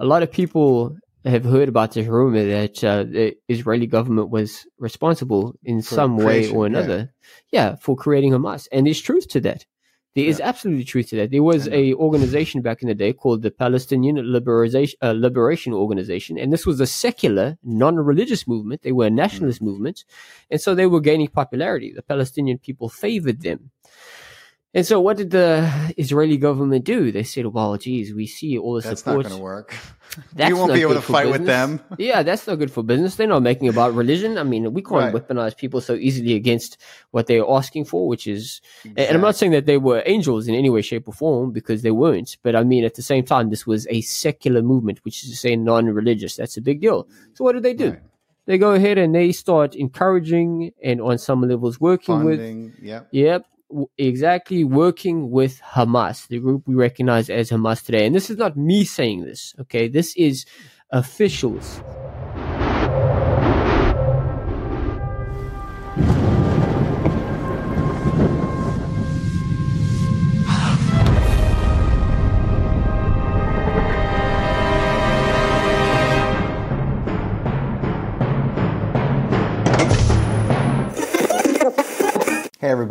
a lot of people have heard about this rumor that uh, the Israeli government was responsible in For some way or another, yeah. for creating Hamas. And there's truth to that. There is absolutely truth to that. There was a organization back in the day called the Palestinian Liberation, uh, Liberation Organization, and this was a secular, non-religious movement. They were a Mm. nationalist movement, and so they were gaining popularity. The Palestinian people favored them. And so, what did the Israeli government do? They said, "Well, geez, we see all the support. That's not going to work. That's you won't be able to fight with them. Yeah, that's not good for business. They're not making about religion. I mean, we can't Right. weaponize people so easily against what they're asking for, which is, and I'm not saying that they were angels in any way, shape, or form because they weren't. But I mean, at the same time, this was a secular movement, which is to say non-religious. That's a big deal. So what did they do? Right. They go ahead and they start encouraging and on some levels working with Yep. Yep, exactly. Working with Hamas, the group we recognize as Hamas today. And this is not me saying this, okay? This is officials.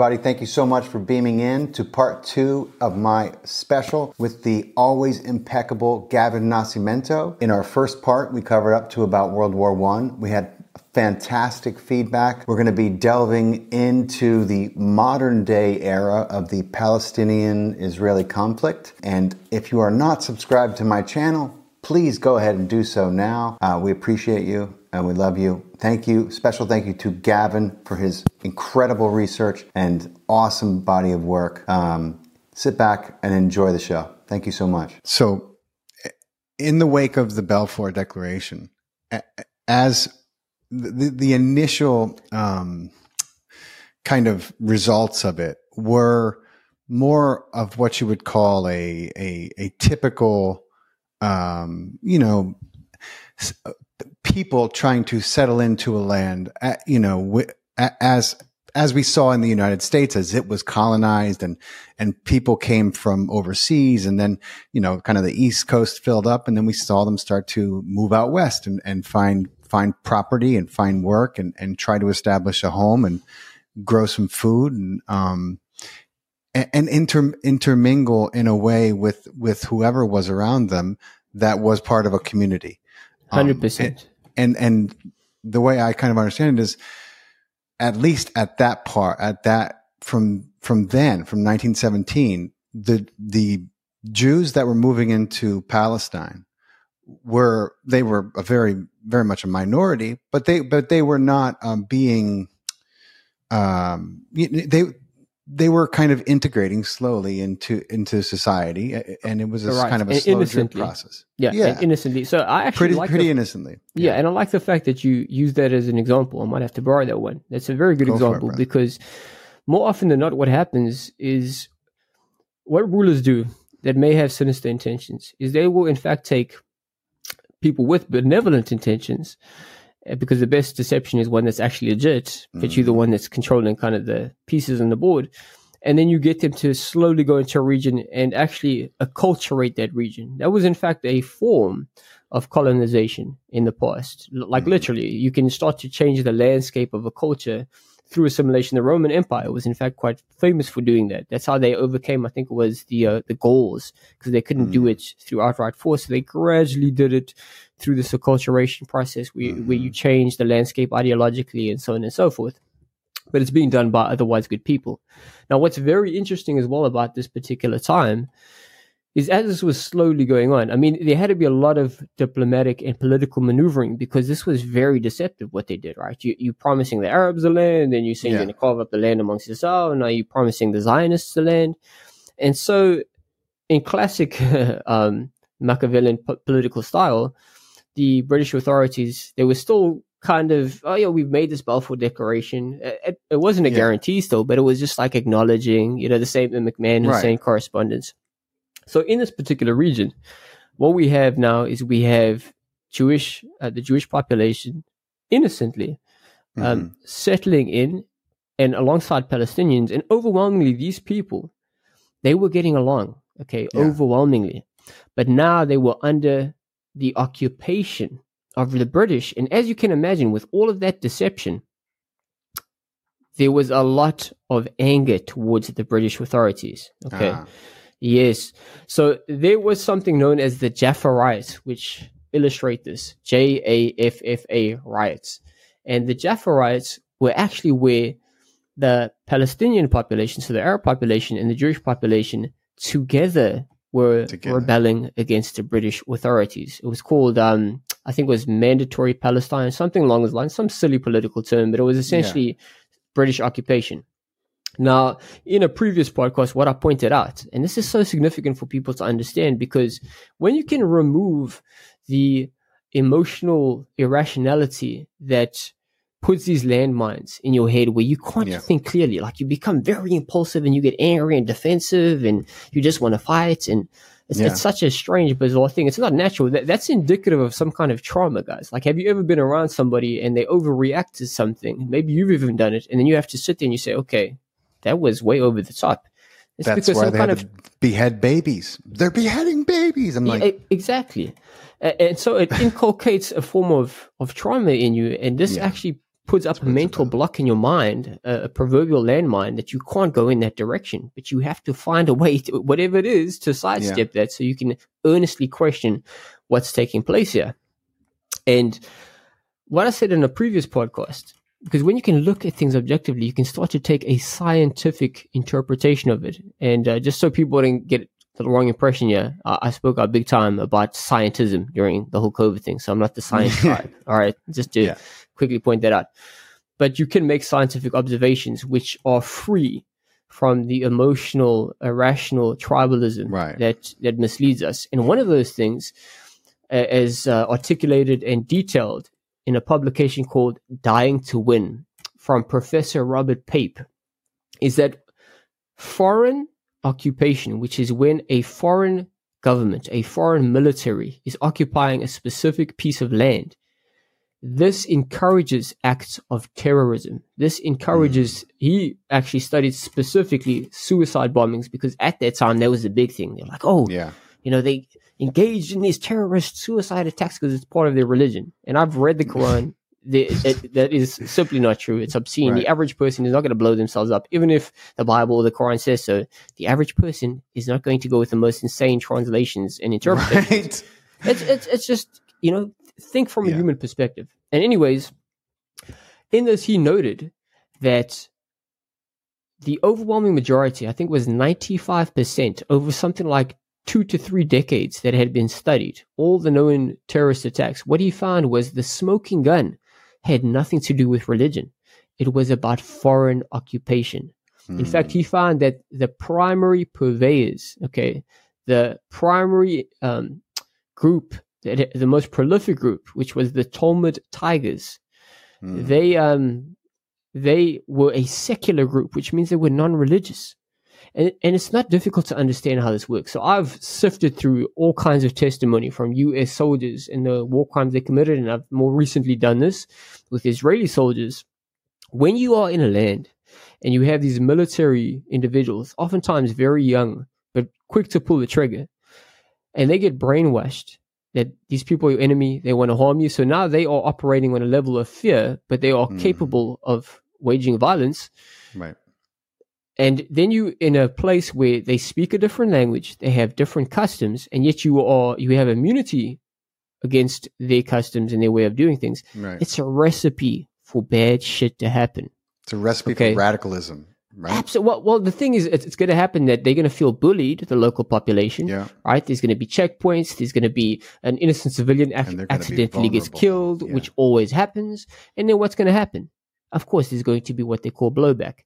Everybody, thank you so much for beaming in to part two of my special with the always impeccable Gavin Nascimento. In our first part, we covered up to about World War One. We had fantastic feedback. We're going to be delving into the modern day era of the Palestinian Israeli conflict. And if you are not subscribed to my channel, please go ahead and do so now. Uh, we appreciate you and we love you. Thank you. Special thank you to Gavin for his incredible research and awesome body of work. Um, sit back and enjoy the show. Thank you so much. So, in the wake of the Balfour Declaration, as the, the initial um, kind of results of it were more of what you would call a a, a typical, um, you know, people trying to settle into a land, uh, you know, as as we saw in the United States as it was colonized and and people came from overseas and then you know kind of the East Coast filled up and then we saw them start to move out west and and find find property and find work and and try to establish a home and grow some food and um and, and inter, intermingle in a way with with whoever was around them that was part of a community. Um, 100%. and and the way I kind of understand it is, at least at that part, at that from from then, from 1917, the the Jews that were moving into Palestine were they were a very very much a minority, but they but they were not um, being um, they they were kind of integrating slowly into into society, and it was a Right. kind of a slow drip process. yeah, yeah. innocently. So I actually Pretty like pretty the, innocently. yeah, and I like the fact that you use that as an example. I might have to borrow that one. That's a very good Go for it, example because more often than not, what happens is what rulers do that may have sinister intentions is they will in fact take people with benevolent intentions Uh, because the best deception is one that's actually legit, but you're the mm. one that's controlling kind of the pieces on the board. And then you get them to slowly go into a region and actually acculturate that region. That was, in fact, a form of colonization in the past. Like mm. literally, you can start to change the landscape of a culture through assimilation. The Roman Empire was, in fact, quite famous for doing that. That's how they overcame, I think it was the uh, the Gauls, because they couldn't do it through outright force. So they gradually did it through this acculturation process, where, where you change the landscape ideologically and so on and so forth. But it's being done by otherwise good people. Now, what's very interesting as well about this particular time is as this was slowly going on, I mean, there had to be a lot of diplomatic and political maneuvering because this was very deceptive what they did, right? You, you promising the Arabs the land, then you're saying Yeah. you're going to carve up the land amongst yourselves, and now you're promising the Zionists the land. And so, in classic um, Machiavellian po- political style, the British authorities, they were still kind of, oh yeah, we've made this Balfour Declaration. It, it, wasn't a Yeah. guarantee still, but it was just like acknowledging, you know, the same McMahon Right. Hussein correspondence. So in this particular region, what we have now is we have Jewish, uh, the Jewish population, innocently um, Mhm. settling in and alongside Palestinians, and overwhelmingly these people, they were getting along. Okay, Yeah. overwhelmingly, but now they were under the occupation of the British. And as you can imagine, with all of that deception, there was a lot of anger towards the British authorities. Okay. Uh-huh. Yes. So there was something known as the Jaffa riots, which illustrate this J A F F A riots. And the Jaffa riots were actually where the Palestinian population, so the Arab population and the Jewish population together were together. rebelling against the British authorities. It was called, um, I think it was mandatory Palestine, something along those lines, some silly political term, but it was essentially yeah. British occupation. Now, in a previous podcast, what I pointed out, and this is so significant for people to understand because when you can remove the emotional irrationality that puts these landmines in your head where you can't yeah. think clearly, like you become very impulsive and you get angry and defensive and you just want to fight. And it's, yeah. it's such a strange, bizarre thing. It's not natural. That, that's indicative of some kind of trauma, guys. Like, have you ever been around somebody and they overreact to something? Maybe you've even done it. And then you have to sit there and you say, okay, that was way over the top. It's That's because why they kind of behead babies. They're beheading babies. I'm like, yeah, exactly, and so it inculcates a form of of trauma in you, and this yeah. actually puts up That's a mental block in your mind, a, a, proverbial landmine that you can't go in that direction, but you have to find a way, to, whatever it is, to sidestep yeah. that, so you can earnestly question what's taking place here. And what I said in a previous podcast because when you can look at things objectively, you can start to take a scientific interpretation of it. And uh, just so people don't get the wrong impression, yeah, uh, I spoke out big time about scientism during the whole COVID thing. So I'm not the science guy. All right, just to yeah. quickly point that out. But you can make scientific observations which are free from the emotional, irrational tribalism right. that that misleads us. And one of those things, uh, as uh, articulated and detailed in a publication called Dying to Win from Professor Robert Pape is that foreign occupation, which is when a foreign government, a foreign military is occupying a specific piece of land, this encourages acts of terrorism. This encourages, mm. he actually studied specifically suicide bombings because at that time that was a big thing. They're like, oh, yeah. you know, they engaged in these terrorist suicide attacks because it's part of their religion. And I've read the Quran. the, it, that is simply not true. It's obscene. Right. The average person is not going to blow themselves up, even if the Bible or the Quran says so. The average person is not going to go with the most insane translations and interpretations. Right. It's, it's it's just you know think from yeah. a human perspective. And anyways, in this he noted that the overwhelming majority, I think, was ninety five percent over something like two to three decades that had been studied, all the known terrorist attacks, what he found was the smoking gun had nothing to do with religion. It was about foreign occupation. In fact, he hmm. found that the primary purveyors, okay, the primary um, group, the, the, most prolific group, which was the Tamil Tigers, mm. they um, they were a secular group, which means they were non-religious. And, and it's not difficult to understand how this works. So I've sifted through all kinds of testimony from U.S. soldiers and the war crimes they committed, and I've more recently done this with Israeli soldiers. When you are in a land and you have these military individuals, oftentimes very young, but quick to pull the trigger, and they get brainwashed that these people are your enemy, they want to harm you. So now they are operating on a level of fear, but they are mm. capable of waging violence. Right. And then you in a place where they speak a different language, they have different customs, and yet you are you have immunity against their customs and their way of doing things. Right. It's a recipe for bad shit to happen. It's a recipe okay? for radicalism. Right? Absolutely. Well, well, the thing is, it's, it's going to happen that they're going to feel bullied, the local population. Yeah. Right. There's going to be checkpoints. There's going to be an innocent civilian ac- accidentally gets killed, yeah. which always happens. And then what's going to happen? Of course, there's going to be what they call blowback.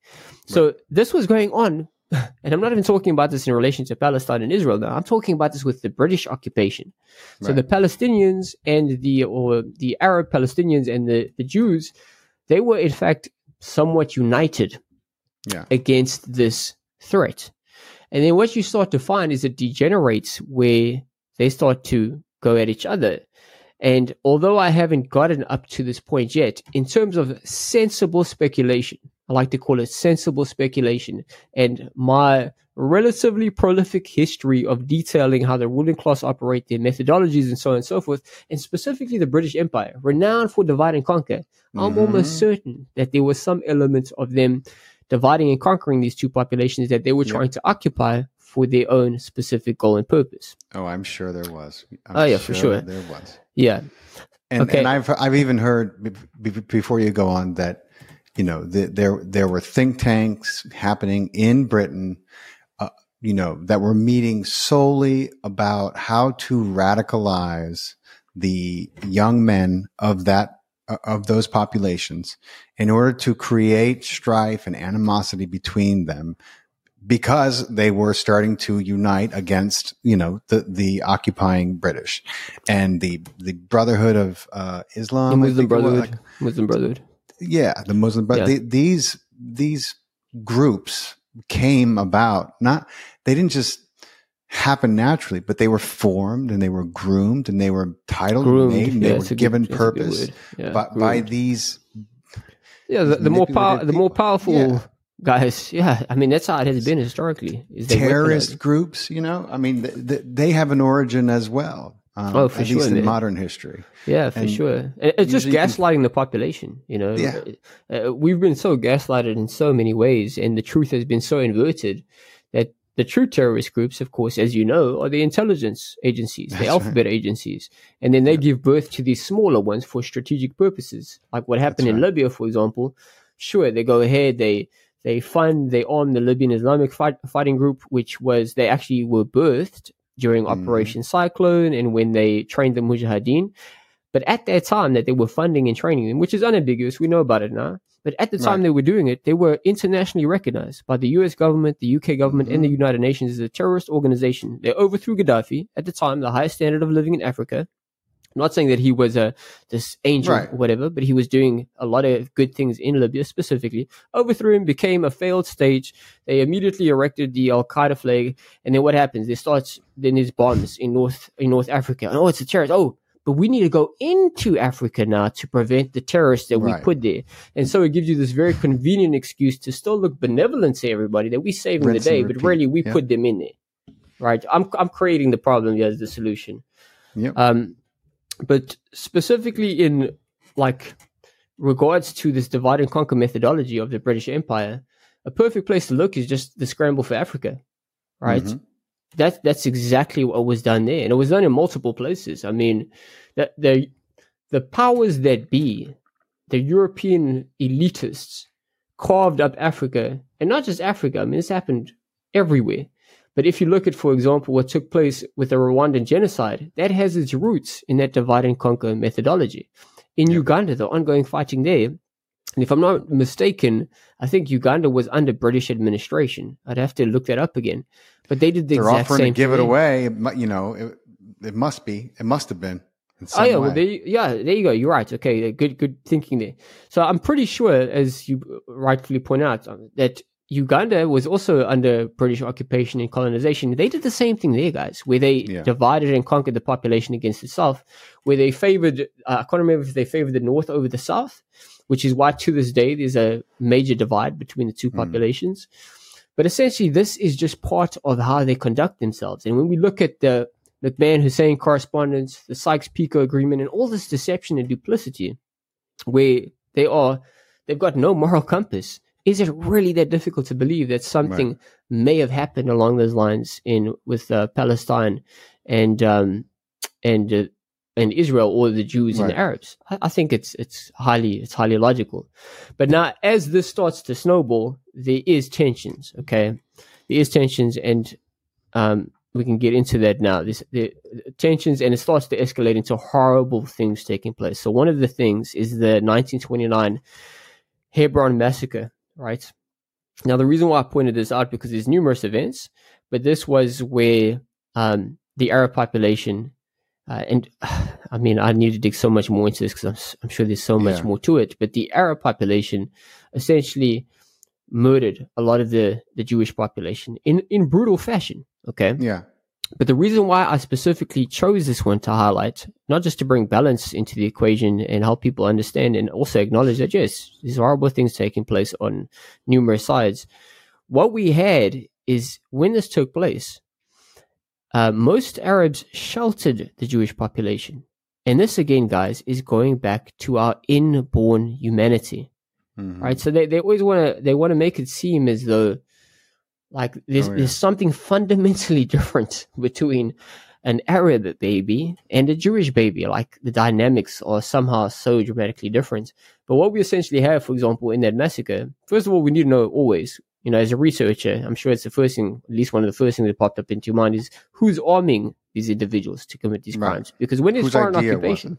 So right. this was going on, and I'm not even talking about this in relation to Palestine and Israel now. I'm talking about this with the British occupation. So right. the Palestinians and the or the Arab Palestinians and the, the Jews, they were in fact somewhat united yeah. against this threat. And then what you start to find is it degenerates where they start to go at each other. And although I haven't gotten up to this point yet, in terms of sensible speculation, I like to call it sensible speculation, and my relatively prolific history of detailing how the ruling class operate, their methodologies, and so on and so forth, and specifically the British Empire, renowned for divide and conquer. Mm-hmm. I'm almost certain that there was some element of them dividing and conquering these two populations that they were trying to occupy for their own specific goal and purpose. Oh, I'm sure there was. I'm oh yeah, sure for sure there was. Yeah, and, okay. and I've I've even heard before you go on that you know the, there there were think tanks happening in Britain you know, that were meeting solely about how to radicalize the young men of that uh, of those populations in order to create strife and animosity between them because they were starting to unite against you know the the occupying British and the the Brotherhood of uh, Islam, the Muslim Brotherhood, like, Muslim Brotherhood. Yeah, the Muslim Brotherhood. Yeah. The, these these groups came about not they didn't just happen naturally, but they were formed and they were groomed and they were titled groomed, and made and yeah, they were given good, purpose yeah, by, by, these. Yeah, the, the more power, the more powerful. Guys. Yeah, I mean that's how it has been historically. Terrorist groups, you know, I mean they have an origin as well. Um, oh, for at sure, least in man. modern history. Yeah, for and sure. It's just gaslighting can, the population. You know, yeah. Uh, we've been so gaslighted in so many ways, and the truth has been so inverted that the true terrorist groups, of course, as you know, are the intelligence agencies, That's the alphabet right. agencies. And then they yeah. give birth to these smaller ones for strategic purposes. Like what happened That's in right. Libya, for example. Sure, they go ahead, they they fund, they arm the Libyan Islamic fight, fighting group, which was they actually were birthed during mm. Operation Cyclone and when they trained the Mujahideen. But at that time that they were funding and training them, which is unambiguous, we know about it now. But at the time right. they were doing it, they were internationally recognized by the US government, the UK government, mm-hmm. and the mm-hmm. United Nations as a terrorist organization. They overthrew Gaddafi at the time, the highest standard of living in Africa. I'm not saying that he was a this angel right. or whatever, but he was doing a lot of good things in Libya specifically. Overthrew him, became a failed stage. They immediately erected the Al Qaeda flag, and then what happens? They start then these bombs in North in North Africa. oh, it's a terrorist. Oh, but we need to go into Africa now to prevent the terrorists that right. we put there. And so it gives you this very convenient excuse to still look benevolent to everybody that we saving Rinse the day, but really we put them in there. Right. I'm I'm creating the problem as the solution. Yep. Um but specifically in like regards to this divide and conquer methodology of the British Empire, a perfect place to look is just the scramble for Africa. Right? Mm-hmm that's that's exactly what was done there, and it was done in multiple places. I mean, the the, the powers that be, the European elitists, carved up Africa, and not just Africa. I mean, this happened everywhere. But if you look at, for example, what took place with the Rwandan genocide, that has its roots in that divide and conquer methodology. In Uganda, the ongoing fighting there, and if I'm not mistaken, I think Uganda was under British administration. I'd have to look that up again. But they did the They're exact offering same to give thing. it away. you know, it, it, must be. It must have been. oh yeah, well, yeah. There you go. You're right. Okay, good, good thinking there. So I'm pretty sure, as you rightfully point out, um, that Uganda was also under British occupation and colonization. They did the same thing there, guys, where they yeah. divided and conquered the population against itself, where they favored, uh, I can't remember if they favored the North over the South, which is why to this day there's a major divide between the two mm. populations. But essentially, this is just part of how they conduct themselves. And when we look at the McMahon Hussein correspondence, the Sykes Picot agreement, and all this deception and duplicity, where they are, they've got no moral compass. Is it really that difficult to believe that something right. may have happened along those lines in with uh, Palestine and um, and uh, and Israel or the Jews right. and the Arabs. I, I, think it's it's highly it's highly logical. But now as this starts to snowball, there is tensions. Okay, there is tensions, and um, we can get into that now. This the, the tensions, and it starts to escalate into horrible things taking place. So one of the things is the 1929 Hebron massacre. Right now, the reason why I pointed this out because there's numerous events, but this was where um, the Arab population uh, and I mean, I need to dig so much more into this because I'm, I'm, sure there's so much yeah. more to it. But the Arab population essentially murdered a lot of the, the Jewish population in, in brutal fashion. Okay. Yeah. But the reason why I specifically chose this one to highlight, not just to bring balance into the equation and help people understand and also acknowledge that, yes, these horrible things taking place on numerous sides. What we had is when this took place, uh, most Arabs sheltered the Jewish population. And this again, guys, is going back to our inborn humanity. Mm-hmm. Right? So they, they always wanna they wanna make it seem as though like there's, oh, yeah. there's something fundamentally different between an Arab baby and a Jewish baby. Like the dynamics are somehow so dramatically different. But what we essentially have, for example, in that massacre, first of all, we need to know always, you know, as a researcher, I'm sure it's the first thing, at least one of the first things that popped up into your mind is who's arming these individuals to commit these right. crimes? Because when it's foreign occupation,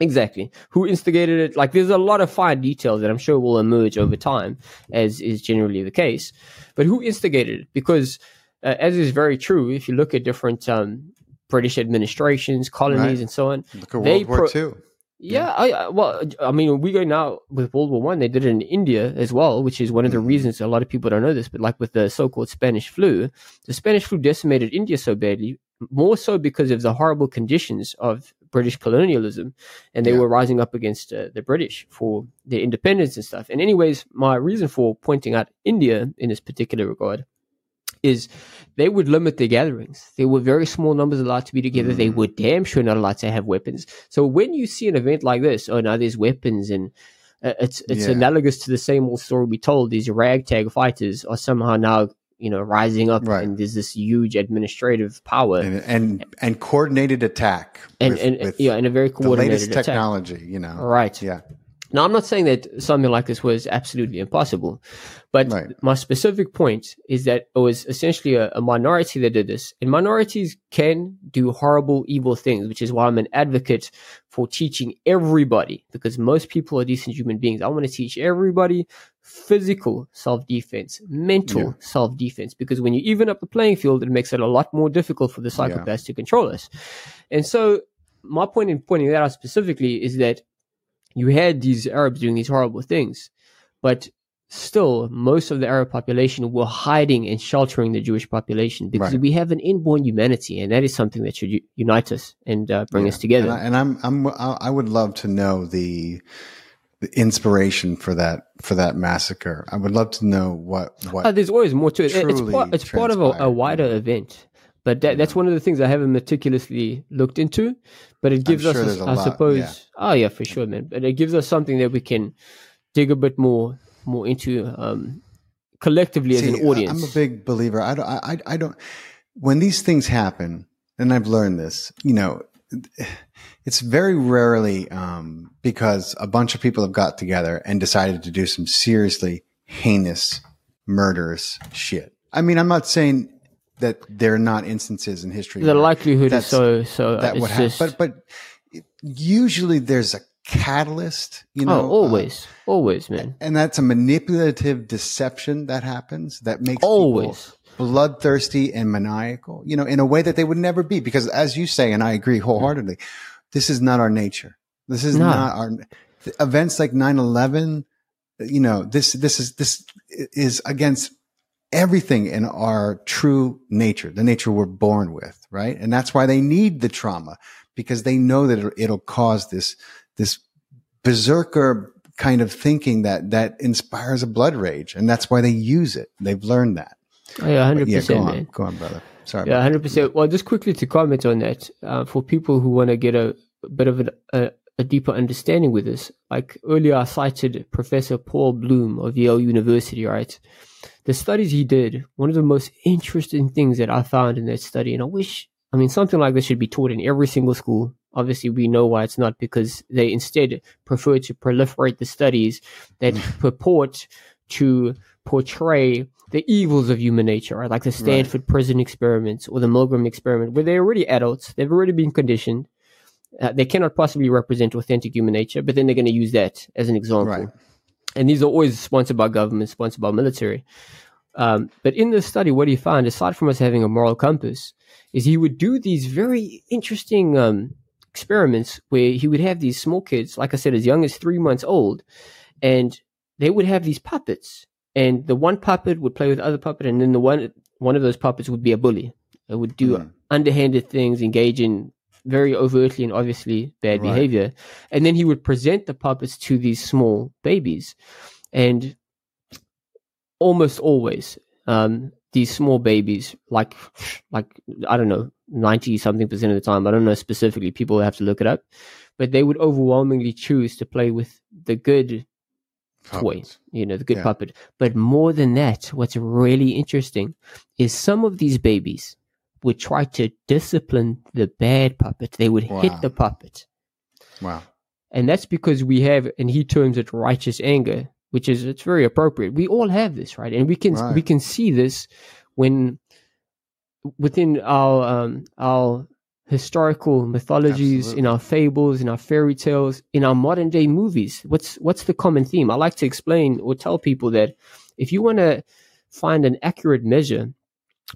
Exactly. Who instigated it? Like, there's a lot of fine details that I'm sure will emerge over time, as is generally the case. But who instigated it? Because, uh, as is very true, if you look at different um, British administrations, colonies, right. and so on, look at World War pro- II. Yeah, I, well, I mean, we go now with World War One. They did it in India as well, which is one of the mm-hmm. reasons a lot of people don't know this. But like with the so-called Spanish flu, the Spanish flu decimated India so badly, more so because of the horrible conditions of British colonialism, and they yeah. were rising up against uh, the British for their independence and stuff. And anyways, my reason for pointing out India in this particular regard is they would limit their gatherings. There were very small numbers allowed to be together. Mm. They were damn sure not allowed to have weapons. So when you see an event like this, oh now there's weapons and uh, it's it's yeah. analogous to the same old story we told. These ragtag fighters are somehow now you know rising up, right. and there's this huge administrative power and and, and coordinated attack, and with, and with yeah, and a very coordinated the latest technology. You know, right? Yeah. Now, I'm not saying that something like this was absolutely impossible, but right. my specific point is that it was essentially a, a, minority that did this. And minorities can do horrible, evil things, which is why I'm an advocate for teaching everybody, because most people are decent human beings. I want to teach everybody physical self defense, mental yeah. self defense, because when you even up the playing field, it makes it a lot more difficult for the psychopaths yeah. to control us. And so, my point in pointing that out specifically is that you had these Arabs doing these horrible things, but still, most of the Arab population were hiding and sheltering the Jewish population because right. we have an inborn humanity, and that is something that should unite us and uh, bring yeah. us together. And, I, am I'm, I'm, I would love to know the, the inspiration for that for that massacre. I would love to know what what. Uh, there's always more to it. It's part, it's part of a, a wider event. But that, that's one of the things I haven't meticulously looked into. But it gives us, a, I lot, suppose, yeah. oh yeah, for sure, man. But it gives us something that we can dig a bit more more into um, collectively See, as an audience. I'm a big believer. I don't. I, I don't. When these things happen, and I've learned this, you know, it's very rarely um, because a bunch of people have got together and decided to do some seriously heinous, murderous shit. I mean, I'm not saying that there are not instances in history. The likelihood is so so. That would happen, but but usually there's a catalyst. You know, oh, always, uh, always, man. And that's a manipulative deception that happens that makes always bloodthirsty and maniacal. You know, in a way that they would never be, because as you say, and I agree wholeheartedly, this is not our nature. This is no. not our events like 9-11 you know this this is this is against everything in our true nature, the nature we're born with, right? And that's why they need the trauma because they know that it'll cause this, this berserker kind of thinking that, that inspires a blood rage. And that's why they use it. They've learned that. Oh, yeah, 100%. Yeah, go on, man. go on, brother. Sorry. Yeah, 100%. Well, just quickly to comment on that, uh, for people who want to get a, a bit of a, a, a deeper understanding with this, like earlier I cited Professor Paul Bloom of Yale University, right? the studies he did, one of the most interesting things that I found in that study, and I wish, I mean, something like this should be taught in every single school. Obviously, we know why it's not because they instead prefer to proliferate the studies that mm. purport to portray the evils of human nature, right? Like the Stanford right. prison experiments or the Milgram experiment, where they're already adults, they've already been conditioned. Uh, they cannot possibly represent authentic human nature, but then they're going to use that as an example. Right and these are always sponsored by government, sponsored by military. Um, but in this study, what he found, aside from us having a moral compass, is he would do these very interesting um, experiments where he would have these small kids, like I said, as young as three months old, and they would have these puppets, and the one puppet would play with the other puppet, and then the one one of those puppets would be a bully. It would do mm. underhanded things, engage in very overtly and obviously bad right. behavior. And then he would present the puppets to these small babies. And almost always, um, these small babies, like like I don't know, ninety something percent of the time, I don't know specifically. People have to look it up, but they would overwhelmingly choose to play with the good toy, Puppets. you know, the good Yeah. puppet. But more than that, what's really interesting is some of these babies would try to discipline the bad puppet. They would Wow. hit the puppet. Wow. And that's because we have, and he terms it righteous anger, which is it's very appropriate. We all have this, right? And we can Right. we can see this when within our um, our historical mythologies, in our fables, in our fairy tales, in our modern day movies. What's what's the common theme? I like to explain or tell people that if you want to find an accurate measure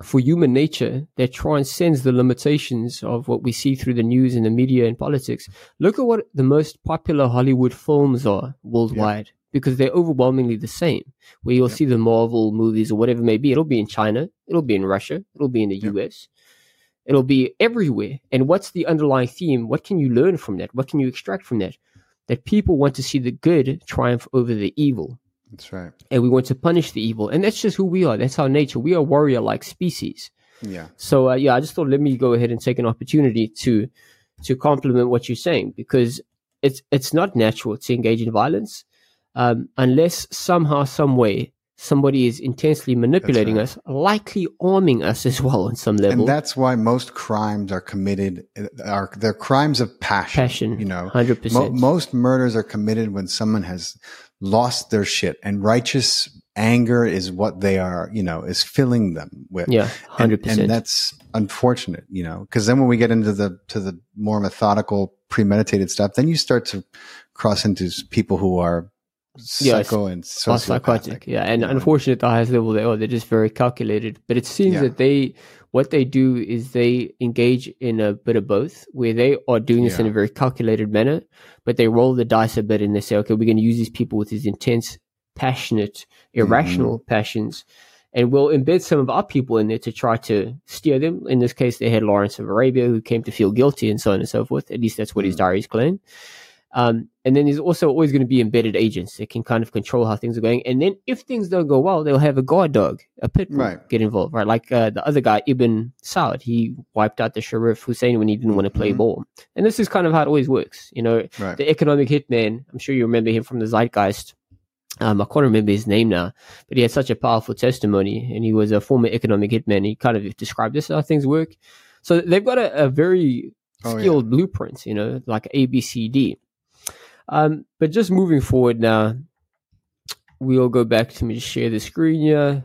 for human nature that transcends the limitations of what we see through the news and the media and politics. Look at what the most popular Hollywood films are worldwide because they're overwhelmingly the same. Where you'll see the Marvel movies or whatever it may be, it'll be in China, it'll be in Russia, it'll be in the. US, it'll be everywhere. And what's the underlying theme? What can you learn from that? What can you extract from that? That people want to see the good triumph over the evil That's right. and we want to punish the evil. And that's just who we are. That's our nature. We are warrior like species. Yeah. So uh, yeah, I just thought let me go ahead and take an opportunity to to compliment what you're saying because it's it's not natural to engage in violence um, unless somehow, some way, somebody is intensely manipulating right. us, likely arming us as well on some level. And that's why most crimes are committed are they're crimes of passion. Passion, you know. hundred Mo- percent. most murders are committed when someone has lost their shit and righteous anger is what they are, you know, is filling them with. Yeah, hundred percent. And that's unfortunate, you know, because then when we get into the to the more methodical, premeditated stuff, then you start to cross into people who are Yeah, psycho and sociopathic. psychotic. Yeah, and unfortunately, at the highest level, they are. They're just very calculated. But it seems Yeah. that they, what they do is they engage in a bit of both, where they are doing this in a very calculated manner, but they roll the dice a bit and they say, okay, we're going to use these people with these intense, passionate, irrational Mm-hmm. passions. And we'll embed some of our people in there to try to steer them. In this case, they had Lawrence of Arabia, who came to feel guilty and so on and so forth. At least that's what his Mm. diaries claim. Um, and then there's also always going to be embedded agents that can kind of control how things are going. And then if things don't go well, they'll have a guard dog, a pit bull, Right. get involved, right? Like uh, the other guy, Ibn Saud, he wiped out the Sharif Hussein when he didn't want to play Mhm. ball. And this is kind of how it always works. You know, Right. the economic hitman, I'm sure you remember him from the Zeitgeist. Um, I can't remember his name now, but he had such a powerful testimony, and he was a former economic hitman. He kind of described this how things work. So they've got a, a very Oh, yeah. skilled blueprint, you know, like A, B, C, D. Um, but just moving forward now, we'll go back to me to share the screen here,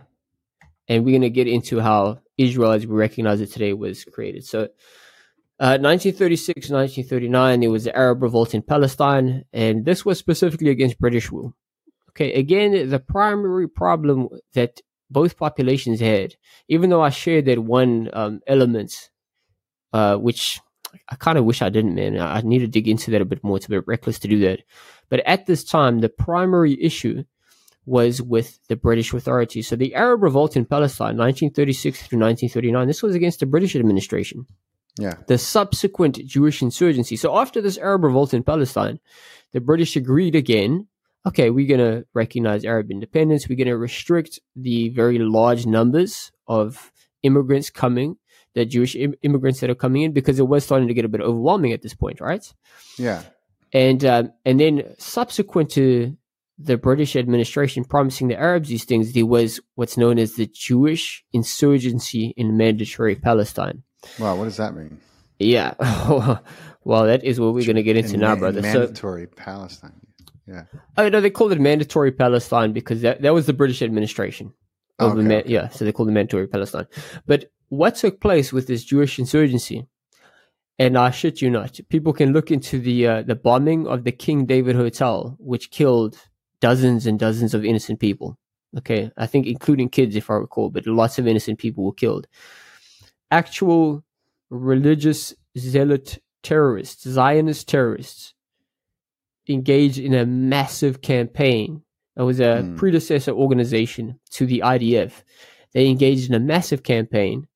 and we're going to get into how Israel, as we recognize it today, was created. So, uh, 1936, 1939, there was the Arab revolt in Palestine, and this was specifically against British rule. Okay, again, the primary problem that both populations had, even though I shared that one um, element, uh, which I kind of wish I didn't, man. I I need to dig into that a bit more. It's a bit reckless to do that. But at this time, the primary issue was with the British authorities. So the Arab revolt in Palestine, 1936 through 1939, this was against the British administration Yeah. the subsequent Jewish insurgency. So after this Arab revolt in Palestine, the British agreed again. Okay, we're going to recognize Arab independence. We're going to restrict the very large numbers of immigrants coming, the Jewish Im- immigrants that are coming in, because it was starting to get a bit overwhelming at this point, right? Yeah. And um, and then subsequent to the British administration promising the Arabs these things, there was what's known as the Jewish insurgency in mandatory Palestine. Wow. What does that mean? Yeah. well, that is what we're going to get into In now, in brother. So, Mandatory Palestine. Yeah. oh, no, they called it mandatory Palestine because that, that was the British administration. Of the Okay, ma- okay. Yeah, so they called it mandatory Palestine. But what took place with this Jewish insurgency, and I shit you not, people can look into the uh, the bombing of the King David Hotel, which killed dozens and dozens of innocent people. Okay, I think including kids, if I recall, but lots of innocent people were killed. Actual religious zealot terrorists, Zionist terrorists, engaged in a massive campaign. It was a Hmm. predecessor organization to the IDF. They engaged in a massive campaign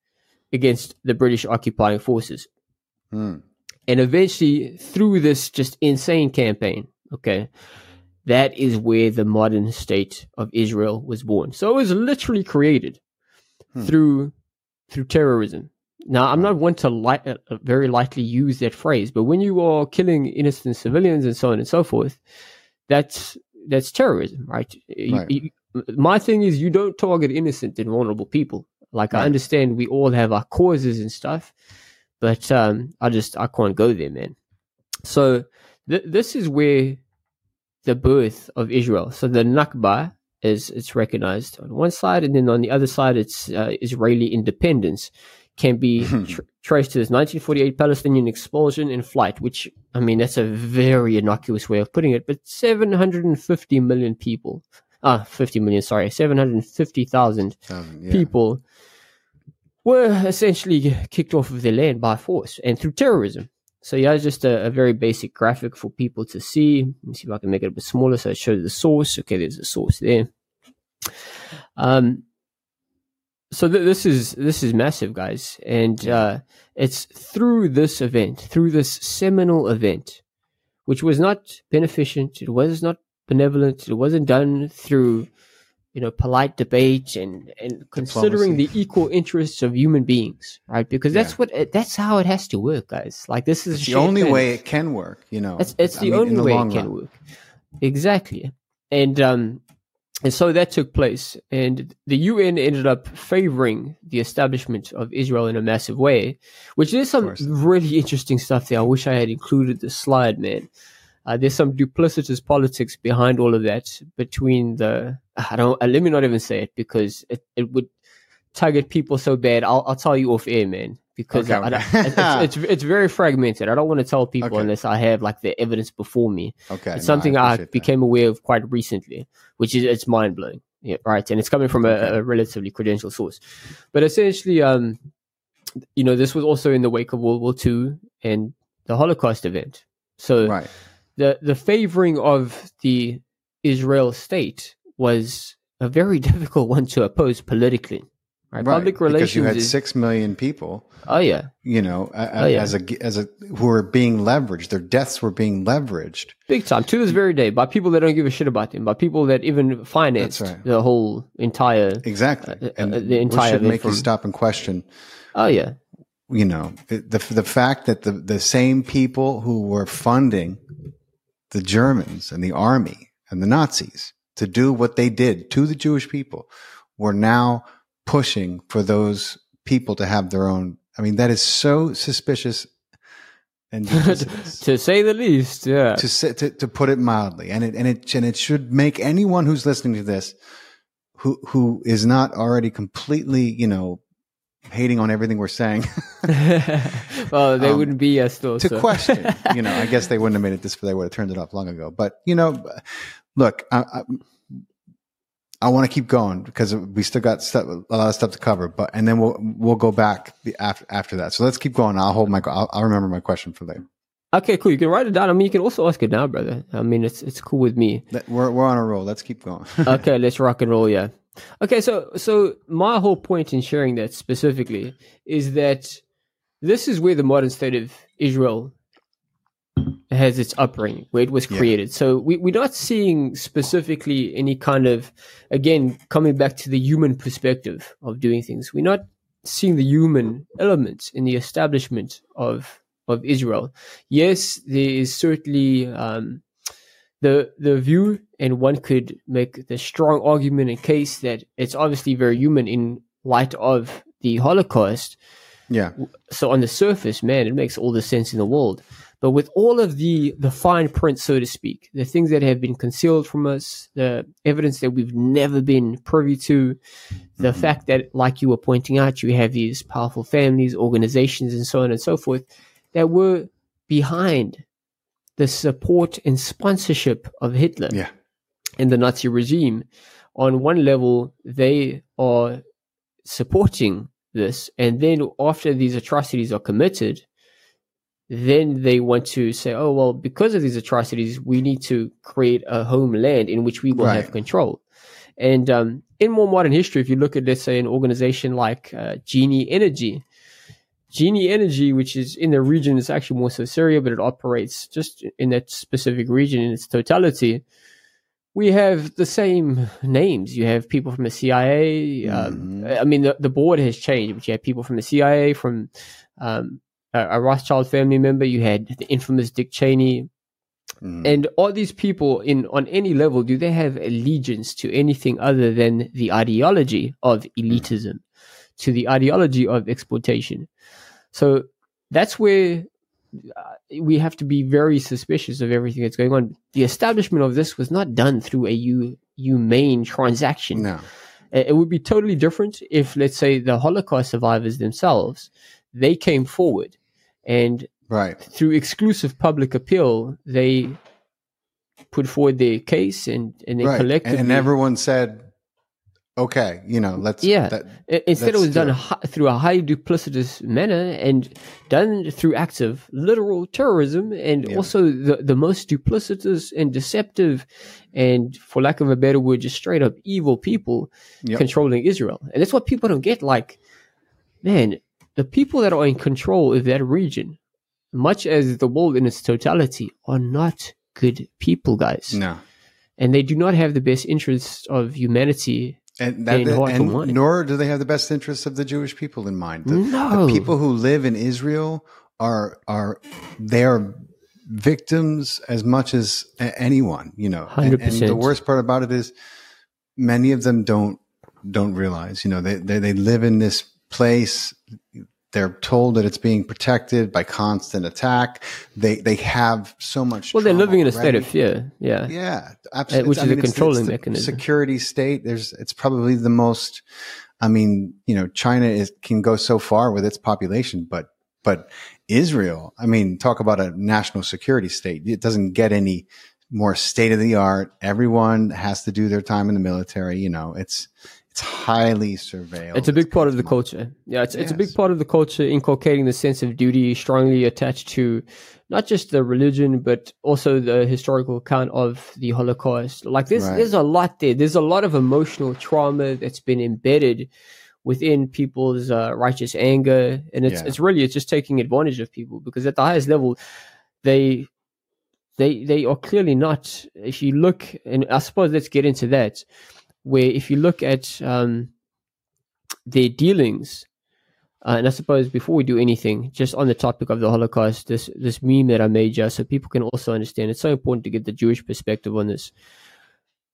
against the British occupying forces. Hmm. And eventually, through this just insane campaign, okay, that is where the modern state of Israel was born. So it was literally created hmm. through through terrorism. Now, I'm not one to light, uh, very lightly use that phrase, but when you are killing innocent civilians and so on and so forth, that's that's terrorism, right? right. You, you, my thing is, you don't target innocent and vulnerable people. Like right. I understand we all have our causes and stuff, but um, I just I can't go there, man. So th- this is where the birth of Israel. So the Nakba is it's recognized on one side, and then on the other side, it's uh, Israeli independence can be tr- traced to this 1948 Palestinian expulsion in flight, which I mean that's a very innocuous way of putting it, but 750 million people, ah, 50 million, sorry, 750,000 yeah. people were essentially kicked off of their land by force and through terrorism. So yeah, it's just a, a, very basic graphic for people to see. Let me see if I can make it a bit smaller so it shows the source. Okay, there's a source there. Um, so th- this is this is massive, guys, and uh, it's through this event, through this seminal event, which was not beneficent. It was not benevolent. It wasn't done through you know, polite debate and, and considering Diplomacy. the equal interests of human beings, right? Because that's yeah. what it, that's how it has to work, guys. Like this is the only way it can work. You know, it's, it's the mean, only the way it can run. work. Exactly, and um, and so that took place, and the UN ended up favoring the establishment of Israel in a massive way, which is some really interesting stuff there. I wish I had included the slide, man. Uh, there's some duplicitous politics behind all of that between the I don't uh, let me not even say it because it, it would target people so bad. I'll I'll tell you off air, man, because okay, okay. It's, it's, it's very fragmented. I don't want to tell people okay. unless I have like the evidence before me. Okay, it's something I, I became aware of quite recently, which is it's mind blowing. Yeah, right, and it's coming from a, a relatively credential source, but essentially, um, you know, this was also in the wake of World War II and the Holocaust event. So, right the the favoring of the Israel state was a very difficult one to oppose politically. Right? right. Public relations because you had is, six million people. Oh yeah, you know, oh, yeah. as a as a who were being leveraged. Their deaths were being leveraged big time to this very day by people that don't give a shit about them, by people that even financed right. the whole entire exactly uh, and uh, the entire. Should make from, you stop and question. Oh yeah, you know the the fact that the the same people who were funding the Germans and the army and the Nazis to do what they did to the Jewish people were now pushing for those people to have their own. I mean, that is so suspicious and to say the least. Yeah, to, say, to to put it mildly, and it and it and it should make anyone who's listening to this, who who is not already completely, you know, hating on everything we're saying. well, they um, wouldn't be as though to so. question. You know, I guess they wouldn't have made it this. Way. They would have turned it off long ago. But you know, look, I, I, I want to keep going because we still got stuff, a lot of stuff to cover. But and then we'll we'll go back after after that. So let's keep going. I'll hold my. I'll, I'll remember my question for later. Okay, cool. You can write it down. I mean, you can also ask it now, brother. I mean, it's it's cool with me. We're we're on a roll. Let's keep going. okay, let's rock and roll. Yeah. Okay, so so my whole point in sharing that specifically is that this is where the modern state of Israel has its upbringing, where it was created. Yeah. So we, we're not seeing specifically any kind of, again, coming back to the human perspective of doing things. We're not seeing the human elements in the establishment of of Israel. Yes, there is certainly um, the the view, and one could make the strong argument and case that it's obviously very human in light of the Holocaust. Yeah. So on the surface, man, it makes all the sense in the world. But with all of the the fine print, so to speak, the things that have been concealed from us, the evidence that we've never been privy to, the mm-hmm. fact that, like you were pointing out, you have these powerful families, organizations, and so on and so forth that were behind the support and sponsorship of Hitler yeah. and the Nazi regime. On one level, they are supporting this, and then after these atrocities are committed, then they want to say, oh, well, because of these atrocities, we need to create a homeland in which we will right. have control. And um, in more modern history, if you look at, let's say, an organization like uh, Genie Energy, Genie Energy, which is in the region, is actually more so Syria, but it operates just in that specific region in its totality. we have the same names. You have people from the CIA. Um, I mean, the, the board has changed, but you have people from the CIA, from um, a, a Rothschild family member. You had the infamous Dick Cheney. And all these people, in on any level, do they have allegiance to anything other than the ideology of elitism, to the ideology of exploitation? So that's where uh, we have to be very suspicious of everything that's going on. The establishment of this was not done through a humane transaction. No. It would be totally different if, let's say, the Holocaust survivors themselves, they came forward and Right. through exclusive public appeal, they put forward their case and, and then Right. collectively. And everyone said, okay, you know, let's. Yeah. that- Instead, it was done hi- through a highly duplicitous manner and done through acts of literal terrorism and Yeah. also the, the most duplicitous and deceptive and, for lack of a better word, just straight up evil people Yep. controlling Israel. And that's what people don't get. Like, man, the people that are in control of that region, much as the world in its totality, are not good people, guys. no. And they do not have the best interests of humanity And, that, and nor do they have the best interests of the Jewish people in mind. The, No. the people who live in Israel are are they are victims as much as anyone. You know, and, and the worst part about it is many of them don't don't realize. You know, they they, they live in this place. They're told that it's being protected by constant attack. They they have so much. Well, they're living in a state of fear. Yeah. Yeah, absolutely. which is a it's- it's controlling mechanism. Security state. There's. It's probably the most. I mean, you know, China is can go so far with its population, but but Israel. I mean, talk about a national security state. It doesn't get any more state of the art. Everyone has to do their time in the military. You know, it's it's highly surveilled. It's a big part of the culture. Yeah, it's, it's a big part of the culture, inculcating the sense of duty strongly attached to not just the religion, but also the historical account of the Holocaust. Like there's Right. there's a lot there. There's a lot of emotional trauma that's been embedded within people's uh, righteous anger, and it's Yeah. it's really it's just taking advantage of people because at the highest level, they they they are clearly not. If you look, and I suppose let's get into that, where if you look at um, their dealings, uh, and I suppose before we do anything, just on the topic of the Holocaust, this this meme that I made, just so people can also understand, it's so important to get the Jewish perspective on this.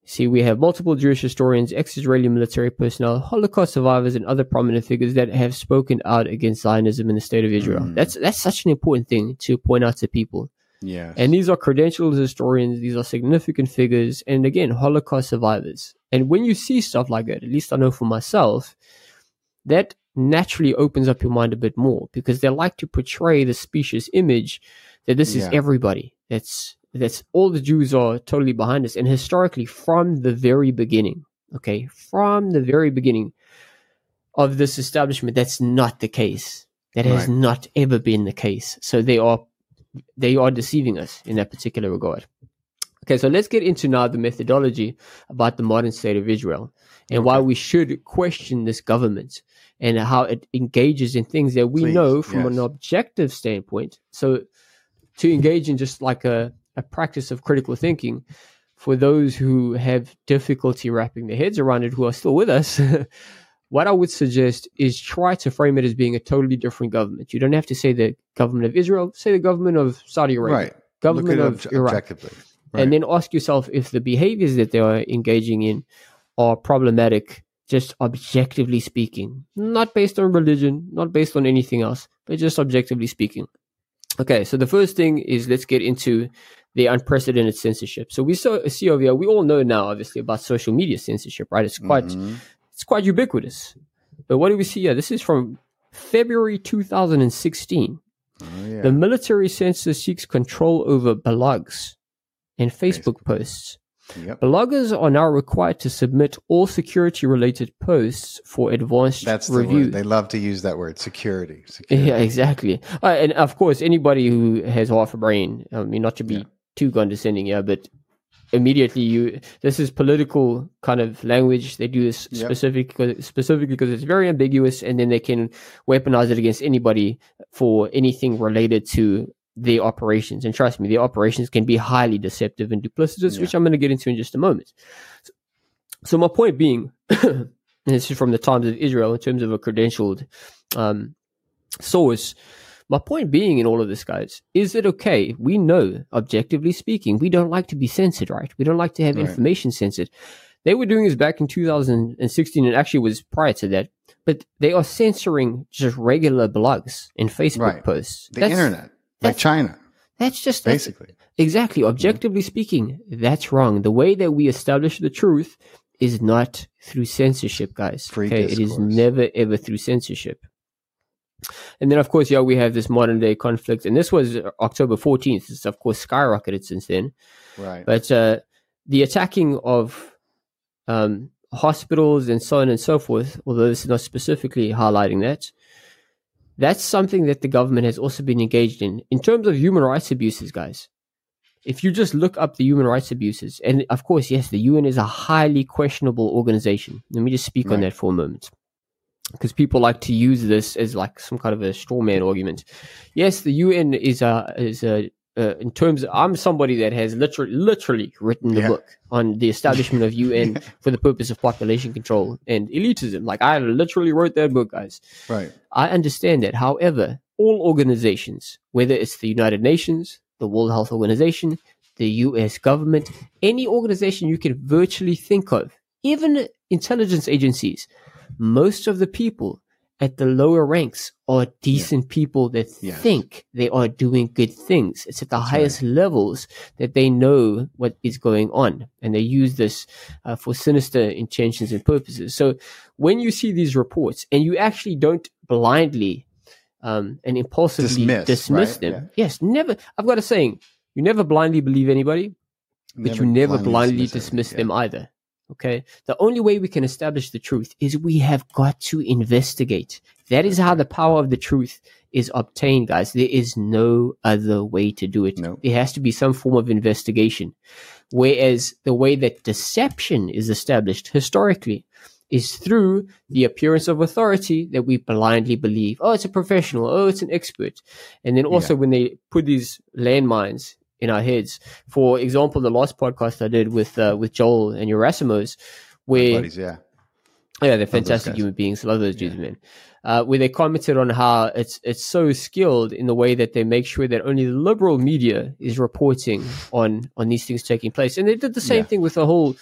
See, we have multiple Jewish historians, ex-Israeli military personnel, Holocaust survivors, and other prominent figures that have spoken out against Zionism in the state of Israel. Mm. That's that's such an important thing to point out to people. yeah. And these are credentialed historians, these are significant figures, and again, Holocaust survivors. And when you see stuff like that, at least I know for myself, that naturally opens up your mind a bit more because they like to portray the specious image that this is everybody. That's that's all the Jews are totally behind us. And historically, from the very beginning, okay, from the very beginning of this establishment, that's not the case. That has Right. not ever been the case. So they are they are deceiving us in that particular regard. Okay, so let's get into now the methodology about the modern state of Israel and why we should question this government and how it engages in things that we Please, know from yes. an objective standpoint. So to engage in just like a, a practice of critical thinking for those who have difficulty wrapping their heads around it who are still with us what i would suggest is try to frame it as being a totally different government you don't have to say the government of israel say the government of saudi arabia right. government of obj- iraq objectively. Right. and then ask yourself if the behaviors that they are engaging in are problematic just objectively speaking. Not based on religion not based on anything else but just objectively speaking. Okay so the first thing is let's get into the unprecedented censorship. So we saw, see over here we all know now obviously about social media censorship right? It's quite Mhm. it's quite ubiquitous. But what do we see here? This is from february 2016 Oh, yeah. the military censor seeks control over blogs and Facebook, Facebook. posts. Yep. Bloggers are now required to submit all security related posts for advanced That's the review. word. They love to use that word, security. security. yeah, exactly. Uh, and of course, anybody who has half a brain, I mean, not to be Yeah. too condescending here, but immediately you, this is political kind of language. They do this Yep. specific, specifically because it's very ambiguous and then they can weaponize it against anybody for anything related to their operations. And trust me, the operations can be highly deceptive and duplicitous, Yeah. which I'm going to get into in just a moment. So, so my point being, and this is from the times of Israel in terms of a credentialed um, source. My point being in all of this, guys, is it okay? We know, objectively speaking, we don't like to be censored, right? We don't like to have Right. information censored. They were doing this back in 2016, and actually was prior to that. But they are censoring just regular blogs and Facebook Right. posts. The That's- internet, like China, That's just that's, basically. Exactly. Objectively speaking, that's wrong. The way that we establish the truth is not through censorship, guys. Free okay, it is never ever through censorship. And then, of course, yeah, we have this modern day conflict, and this was October fourteenth. It's of course skyrocketed since then. Right. But uh, the attacking of um, hospitals and so on and so forth, although this is not specifically highlighting that, that's something that the government has also been engaged in. In terms of human rights abuses, guys, if you just look up the human rights abuses, and of course, yes, the UN is a highly questionable organization. Let me just speak on that for a moment. Because people like to use this as like some kind of a straw man argument. Yes, the UN is a is a uh, in terms of, I'm somebody that has literally literally written the Yeah. book on the establishment of UN for the purpose of population control and elitism. Like I literally wrote that book, guys. right. I understand that. However, all organizations, whether it's the United Nations, the World Health Organization, the US government, any organization you can virtually think of, even intelligence agencies, most of the people at the lower ranks are decent people that Yes. think they are doing good things. It's at the highest levels that they know what is going on, and they use this uh, for sinister intentions and purposes. So when you see these reports and you actually don't blindly um, and impulsively Dismiss, dismiss, right? them, Yeah. yes, never. I've got a saying: you never blindly believe anybody, but you never blindly dismiss, it. them either. Okay. The only way we can establish the truth is we have got to investigate. That is how the power of the truth is obtained, guys. There is no other way to do it. No. There has to be some form of investigation. Whereas the way that deception is established historically is through the appearance of authority that we blindly believe. Oh, it's a professional. Oh, it's an expert. And then also when they put these landmines in our heads. For example, the last podcast I did with uh, with Joel and Erasimos, where Buddies, yeah. yeah, they're fantastic human beings. Love those dudes, man. Uh, where they commented on how it's it's so skilled in the way that they make sure that only the liberal media is reporting on on these things taking place, and they did the same Yeah. thing with the whole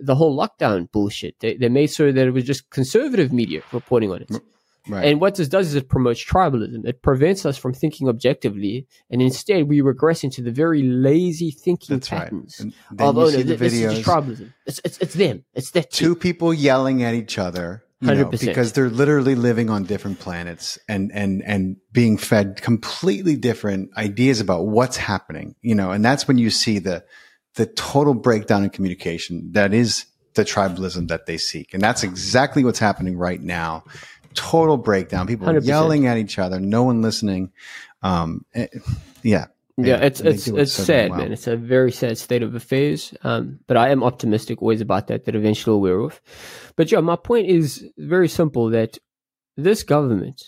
the whole lockdown bullshit. They they made sure that it was just conservative media reporting on it. Right. And what this does is it promotes tribalism. It prevents us from thinking objectively, and instead we regress into the very lazy thinking That's right. patterns then of you oh no, the this is just tribalism. It's it's it's them. It's that two people yelling at each other you know, 100%. because they're literally living on different planets and and and being fed completely different ideas about what's happening you know and that's when you see the the total breakdown in communication that is the tribalism that they seek and that's exactly what's happening right now total breakdown people 100%. yelling at each other no one listening um eh, yeah Yeah, it's it's it's so sad, well. man. It's a very sad state of affairs. Um, but I am optimistic always about that. That eventually we'll wear off. But yeah, my point is very simple. That this government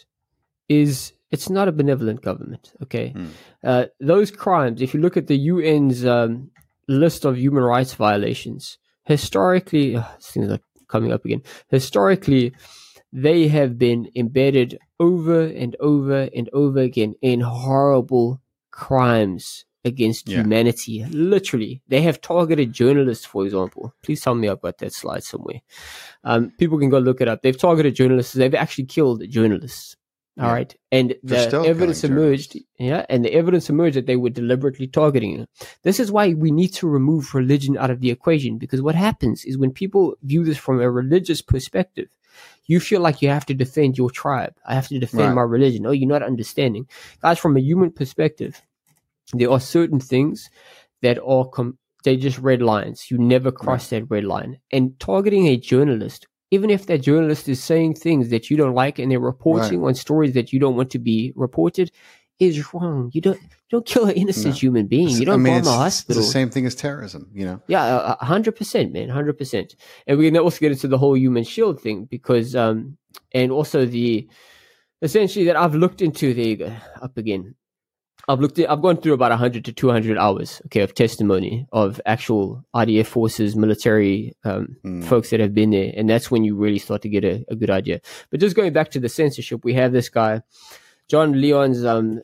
is it's not a benevolent government. Okay, Hmm. uh, those crimes. If you look at the UN's um, list of human rights violations, historically, this thing's like coming up again. Historically, they have been embedded over and over and over again in horrible crimes against Yeah. humanity. Literally, they have targeted journalists, for example. Please tell me I've got that slide somewhere. Um, people can go look it up. They've targeted journalists. They've actually killed journalists. All Yeah. right, and They're the evidence emerged. Yeah, and the evidence emerged that they were deliberately targeting it. This is why we need to remove religion out of the equation because what happens is when people view this from a religious perspective, you feel like you have to defend your tribe. I have to defend Right. my religion. Oh, you're not understanding. Guys, from a human perspective, there are certain things that are com- they just red lines. You never cross that red line. And targeting a journalist, even if that journalist is saying things that you don't like and they're reporting on stories that you don't want to be reported, is wrong. You don't you don't kill an innocent No. human being. You don't I mean, bomb a it's the same thing as terrorism you know Yeah, hundred percent, man, hundred percent. And we can also get into the whole human shield thing because, um, and also the essentially that I've looked into. There you go, up again. I've looked at, I've gone through about 100 to 200 hours, okay, of testimony of actual IDF forces, military um, mm. folks that have been there. And that's when you really start to get a, a, good idea. But just going back to the censorship, we have this guy, John Leon's um,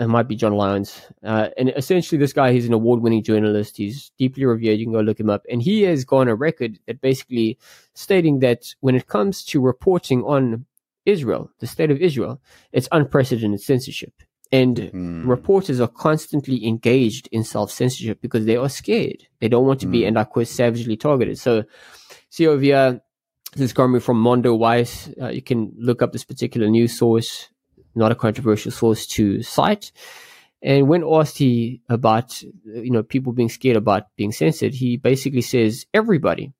it might be John Lyons. Uh, and essentially, this guy, he's an award winning journalist. He's deeply revered. You can go look him up. And he has gone a record that basically stating that when it comes to reporting on Israel, the state of Israel, it's unprecedented censorship. And mm. reporters are constantly engaged in self censorship because they are scared. They don't want to mm. be, hmm. and I quote, savagely targeted. So, see over here, this is coming from Mondoweiss. Uh, you can look up this particular news source, not a controversial source to cite. And when asked he about, you know, people being scared about being censored, he basically says everybody.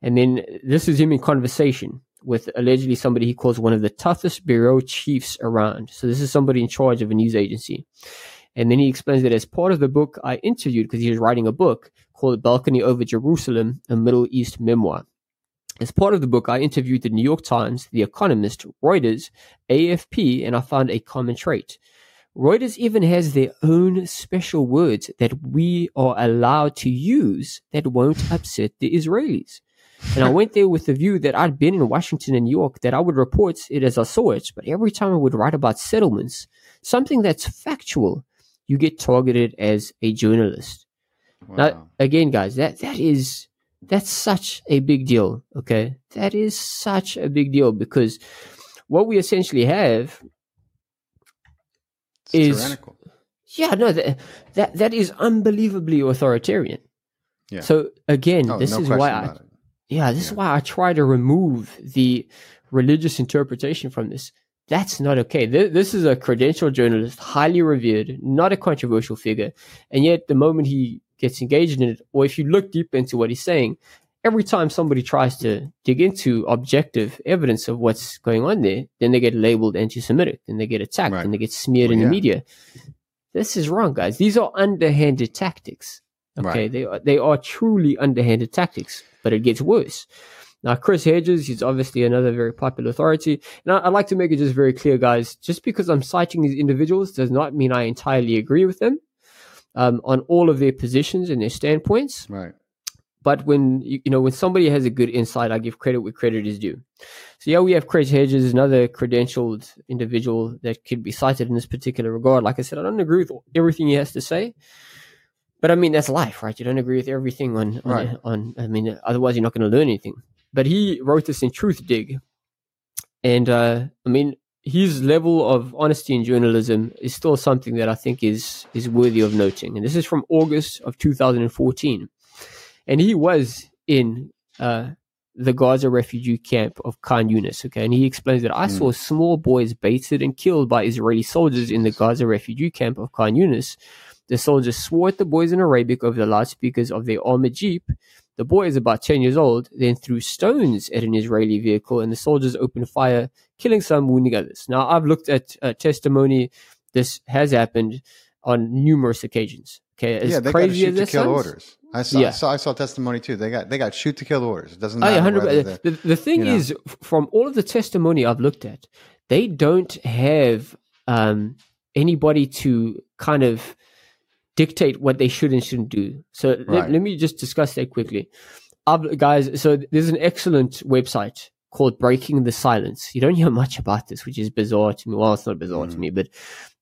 And then this is him in conversation with allegedly somebody he calls one of the toughest bureau chiefs around. So this is somebody in charge of a news agency. And then he explains that as part of the book I interviewed, because he was writing a book called Balcony Over Jerusalem, a Middle East memoir. As part of the book, I interviewed the New York Times, The Economist, Reuters, AFP, and I found a common trait. Reuters even has their own special words that we are allowed to use that won't upset the Israelis. And I went there with the view that I'd been in Washington and New York, that I would report it as I saw it. But every time I would write about settlements, something that's factual, you get targeted as a journalist. Wow. Now, again, guys, that, that is, that's such a big deal. Okay. That is such a big deal because what we essentially have it's is, tyrannical. yeah, no, that, that, that is unbelievably authoritarian. Yeah. So again, oh, this no is why I. Yeah, this yeah. is why I try to remove the religious interpretation from this. That's not okay. This is a credentialed journalist, highly revered, not a controversial figure. And yet, the moment he gets engaged in it, or if you look deep into what he's saying, every time somebody tries to dig into objective evidence of what's going on there, then they get labeled anti Semitic, then they get attacked, right. and they get smeared well, in yeah. the media. This is wrong, guys. These are underhanded tactics. Okay, right. they are, they are truly underhanded tactics but it gets worse. Now, Chris Hedges, he's obviously another very popular authority. And I'd like to make it just very clear, guys, just because I'm citing these individuals does not mean I entirely agree with them um, on all of their positions and their standpoints. Right. But when you, you know when somebody has a good insight, I give credit where credit is due. So yeah, we have Chris Hedges, another credentialed individual that could be cited in this particular regard. Like I said, I don't agree with everything he has to say, but I mean, that's life, right? You don't agree with everything on, on, right. on I mean, otherwise you're not going to learn anything. But he wrote this in Truthdig, And, uh, I mean, his level of honesty in journalism is still something that I think is, is worthy of noting. And this is from August of 2014. And he was in, uh, the Gaza refugee camp of Khan Yunis. Okay, and he explains that I mm. saw small boys baited and killed by Israeli soldiers in the Gaza refugee camp of Khan Yunis, the soldiers swore at the boys in Arabic over the loudspeakers of their armored jeep. The boy is about 10 years old, then threw stones at an Israeli vehicle, and the soldiers opened fire, killing some, wounding others. Now, I've looked at uh, testimony. This has happened on numerous occasions. Okay, as yeah, they got shoot to kill sounds, orders. I saw, yeah. I saw, I saw testimony too. They got they got shoot to kill orders. It doesn't matter. Oh, yeah, the, the, thing you know. is, from all of the testimony I've looked at, they don't have um, anybody to kind of dictate what they should and shouldn't do. So right. let, let, me just discuss that quickly. guys, so there's an excellent website called Breaking the Silence. You don't hear much about this, which is bizarre to me. Well, it's not bizarre mm. to me, but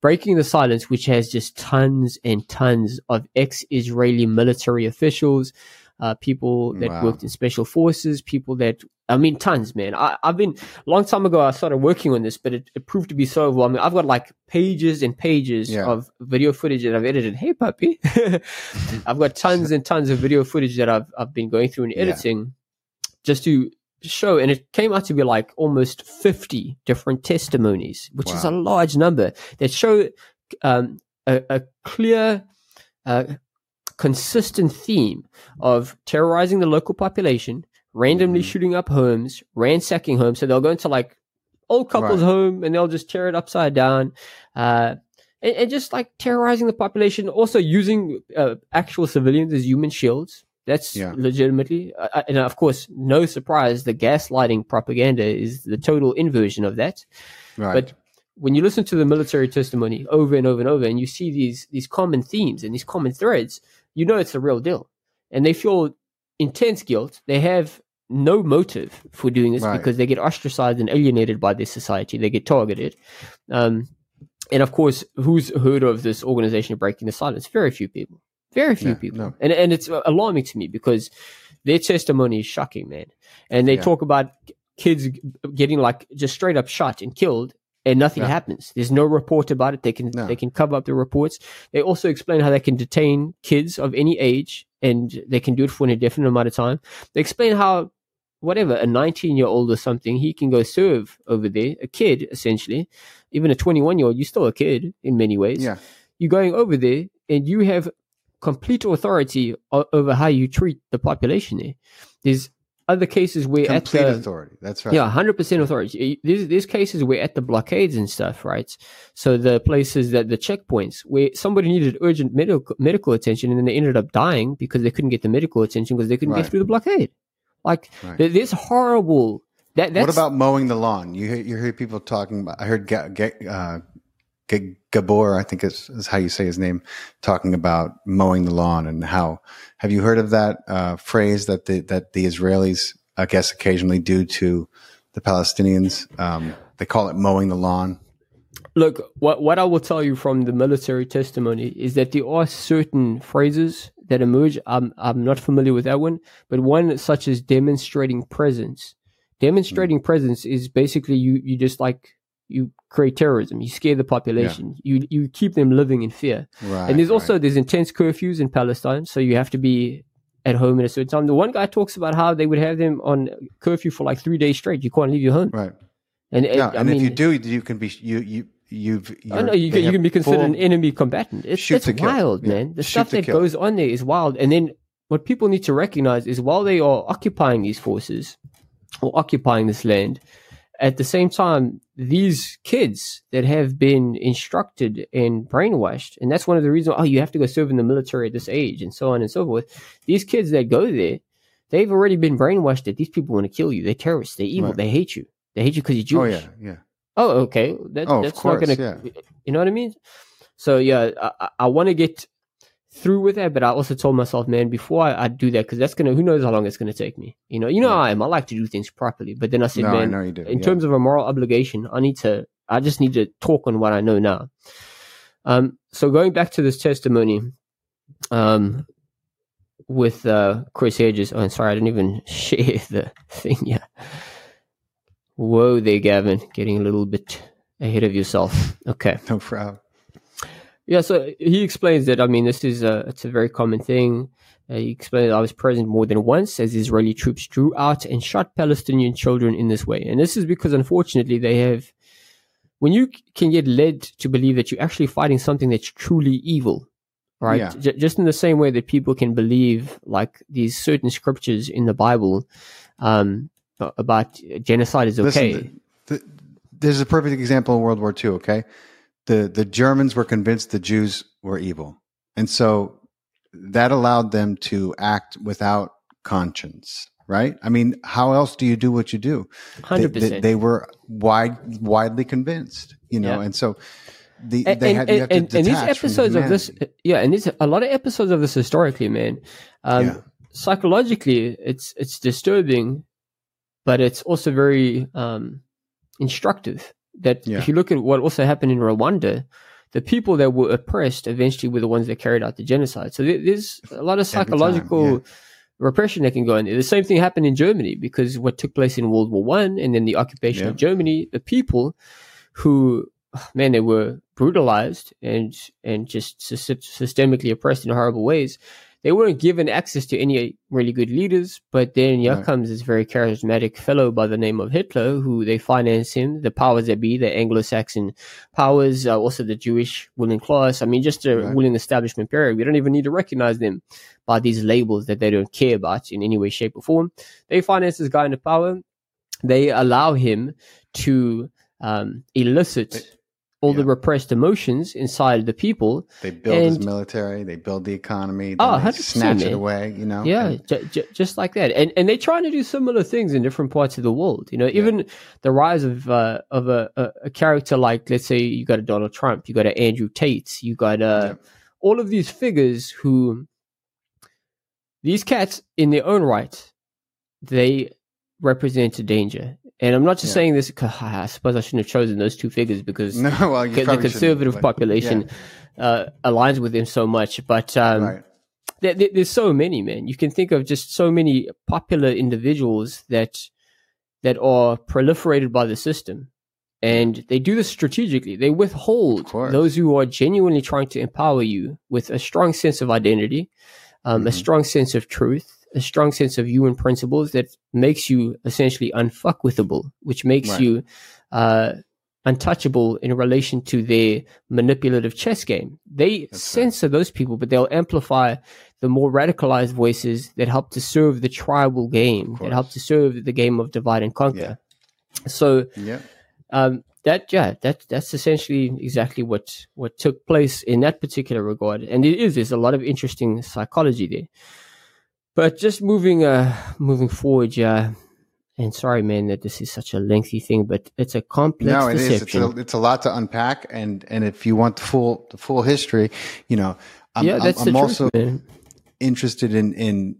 Breaking the Silence, which has just tons and tons of ex Israeli military officials, uh, people that wow. worked in special forces, people that I mean, tons, man. I, have been a long time ago. I started working on this, but it, it proved to be so overwhelming. Mean, I've got like pages and pages yeah. of video footage that I've edited. Hey, puppy! I've got tons and tons of video footage that I've I've been going through and editing, yeah. just to show. And it came out to be like almost fifty different testimonies, which wow. is a large number that show um, a, a, clear. Uh, consistent theme of terrorizing the local population, randomly mm-hmm. shooting up homes, ransacking homes. So they'll go into like old couple's right. home and they'll just tear it upside down. Uh, and, and, just like terrorizing the population, also using uh, actual civilians as human shields. That's yeah. legitimately, uh, uh and of course, no surprise, the gaslighting propaganda is the total inversion of that. Right. But when you listen to the military testimony over and over and over, and you see these these common themes and these common threads, you know it's the real deal. And they feel intense guilt. They have no motive for doing this Right. because they get ostracized and alienated by their society. They get targeted. Um, and of course, who's heard of this organization breaking the silence? Very few people. Very few Yeah, people. no. And and it's alarming to me because their testimony is shocking, man. And they Yeah. talk about kids getting like just straight up shot and killed and nothing Yeah. happens. There's no report about it. They can No. they can cover up the reports. They also explain how they can detain kids of any age and they can do it for an indefinite amount of time. They explain how whatever a 19 year old or something he can go serve over there, a kid essentially, even a 21 year old. You're still a kid in many ways. Yeah. You're going over there and you have complete authority o- over how you treat the population there. There's other cases where Complete at the, authority. That's right. yeah, hundred percent authority. There's, there's cases where at the blockades and stuff, right? So the places that the checkpoints where somebody needed urgent medical medical attention and then they ended up dying because they couldn't get the medical attention because they couldn't Right. get through the blockade. Like Right. there's horrible. That that's what about mowing the lawn? You hear, you hear people talking about. I heard uh, Ga- Gabor, I think is, is how you say his name, talking about mowing the lawn and how. Have you heard of that uh, phrase that the that the Israelis, I guess, occasionally do to the Palestinians? Um, they call it mowing the lawn. Look, what what I will tell you from the military testimony is that there are certain phrases that emerge. I'm I'm not familiar with that one, but one such as demonstrating presence. Demonstrating presence is basically you you just like you create terrorism. You scare the population. You you keep them living in fear. Right. and there's right. also there's intense curfews in Palestine, so you have to be at home at a certain time. The one guy talks about how they would have them on curfew for like three days straight. You can't leave your home. right. And, Yeah, and mean, if you do, you can be you you you've. I know you can, you can be considered an enemy combatant. It's, it's kill. wild, Yeah. man. The Shoot stuff that kill. goes on there is wild. And then what people need to recognize is while they are occupying these forces or occupying this land, at the same time, these kids that have been instructed and brainwashed, and that's one of the reasons, oh, you have to go serve in the military at this age and so on and so forth. These kids that go there, they've already been brainwashed that these people want to kill you. They're terrorists. They're evil. Right. They hate you. They hate you because you're Jewish. Oh Jewish. yeah, yeah. Oh, okay. That, Oh, that's course, not gonna. yeah. You know what I mean? So yeah, I- I want to get through with that, but I also told myself, man, before I, I do that, because that's gonna. Who knows how long it's gonna take me? You know, you know Yeah. how I am. I like to do things properly, but then I said, No, I man, do. in yeah. terms of a moral obligation, I need to. I just need to talk on what I know now. Um. So going back to this testimony, um, with uh Chris Hedges. Oh, and sorry, I didn't even share the thing Yeah. Whoa there, Gavin. Getting a little bit ahead of yourself. Okay. no problem. Yeah, so he explains that. I mean, this is a it's a very common thing. Uh, he explained that I was present more than once as Israeli troops drew out and shot Palestinian children in this way, and this is because unfortunately they have. When you can get led to believe that you're actually fighting something that's truly evil, right? Yeah. J- just in the same way that people can believe like these certain scriptures in the Bible um, about genocide is okay. Listen, th- th- there's a perfect example in World War II. Okay, the the Germans were convinced the Jews were evil, and so that allowed them to act without conscience. Right? I mean, how else do you do what you do? They, Hundred percent. they were wide, widely convinced, you know, Yeah. and so the, and, they and, had, you have to and, and these episodes of this, yeah, and there's a lot of episodes of this historically, man. Um, Yeah. Psychologically, it's it's disturbing, but it's also very um, instructive. That Yeah. if you look at what also happened in Rwanda, the people that were oppressed eventually were the ones that carried out the genocide. So there's a lot of time, psychological yeah. repression that can go in there. The same thing happened in Germany because what took place in World War One and then the occupation Yeah. of Germany, the people who man, they were brutalized and and just systemically oppressed in horrible ways. They weren't given access to any really good leaders, but then here Right. comes this very charismatic fellow by the name of Hitler, who they finance him, the powers that be, the Anglo-Saxon powers, uh, also the Jewish ruling class. I mean, just a Right. ruling establishment period. We don't even need to recognize them by these labels that they don't care about in any way, shape, or form. They finance this guy into power. They allow him to um, elicit all the repressed emotions inside of the people. They build his military, they build the economy, Oh, they 100%, snatch it away, you know? Yeah, And- j- j- just like that, and and they're trying to do similar things in different parts of the world. You know, even the rise of uh, of a, a a character like, let's say, you got a Donald Trump, you got a Andrew Tate, you got uh, Yeah. all of these figures who these cats, in their own right, they represent a danger. And I'm not just Yeah. saying this. 'cause I suppose I shouldn't have chosen those two figures because No, well, you the conservative but- population uh, aligns with them so much. But um, right. there, there- there's so many, man. You can think of just so many popular individuals that that are proliferated by the system, and they do this strategically. They withhold those who are genuinely trying to empower you with a strong sense of identity, um, a Mhm. strong sense of truth, a strong sense of human principles that makes you essentially unfuckwithable, which makes Right. you uh, untouchable in relation to their manipulative chess game. They That's right. censor those people, but they'll amplify the more radicalized voices that help to serve the tribal game, that help to serve the game of divide and conquer. So Yeah. um, that yeah, that that's essentially exactly what what took place in that particular regard, and it is there's a lot of interesting psychology there. But just moving uh moving forward, yeah. And sorry, man, that this is such a lengthy thing, but it's a complex No, it is. It's a, it's a lot to unpack, and and if you want the full the full history, you know, I'm, yeah, I'm- that's I'm, the also truth, interested in in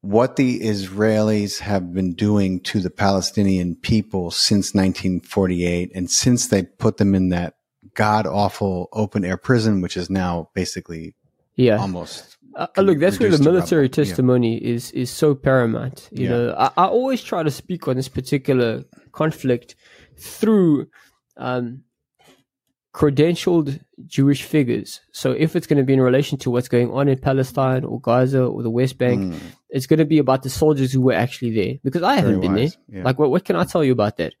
what the Israelis have been doing to the Palestinian people since 1948, and since they put them in that god awful open air prison, which is now basically Yeah, almost Uh, look, that's where the military. Yeah. testimony is is so paramount. You Yeah. know, I, I always try to speak on this particular conflict through um, credentialed Jewish figures. So if it's going to be in relation to what's going on in Palestine or Gaza or the West Bank, Mm, it's going to be about the soldiers who were actually there because I haven't been wise. there. Yeah. Like, what what can I tell you about that?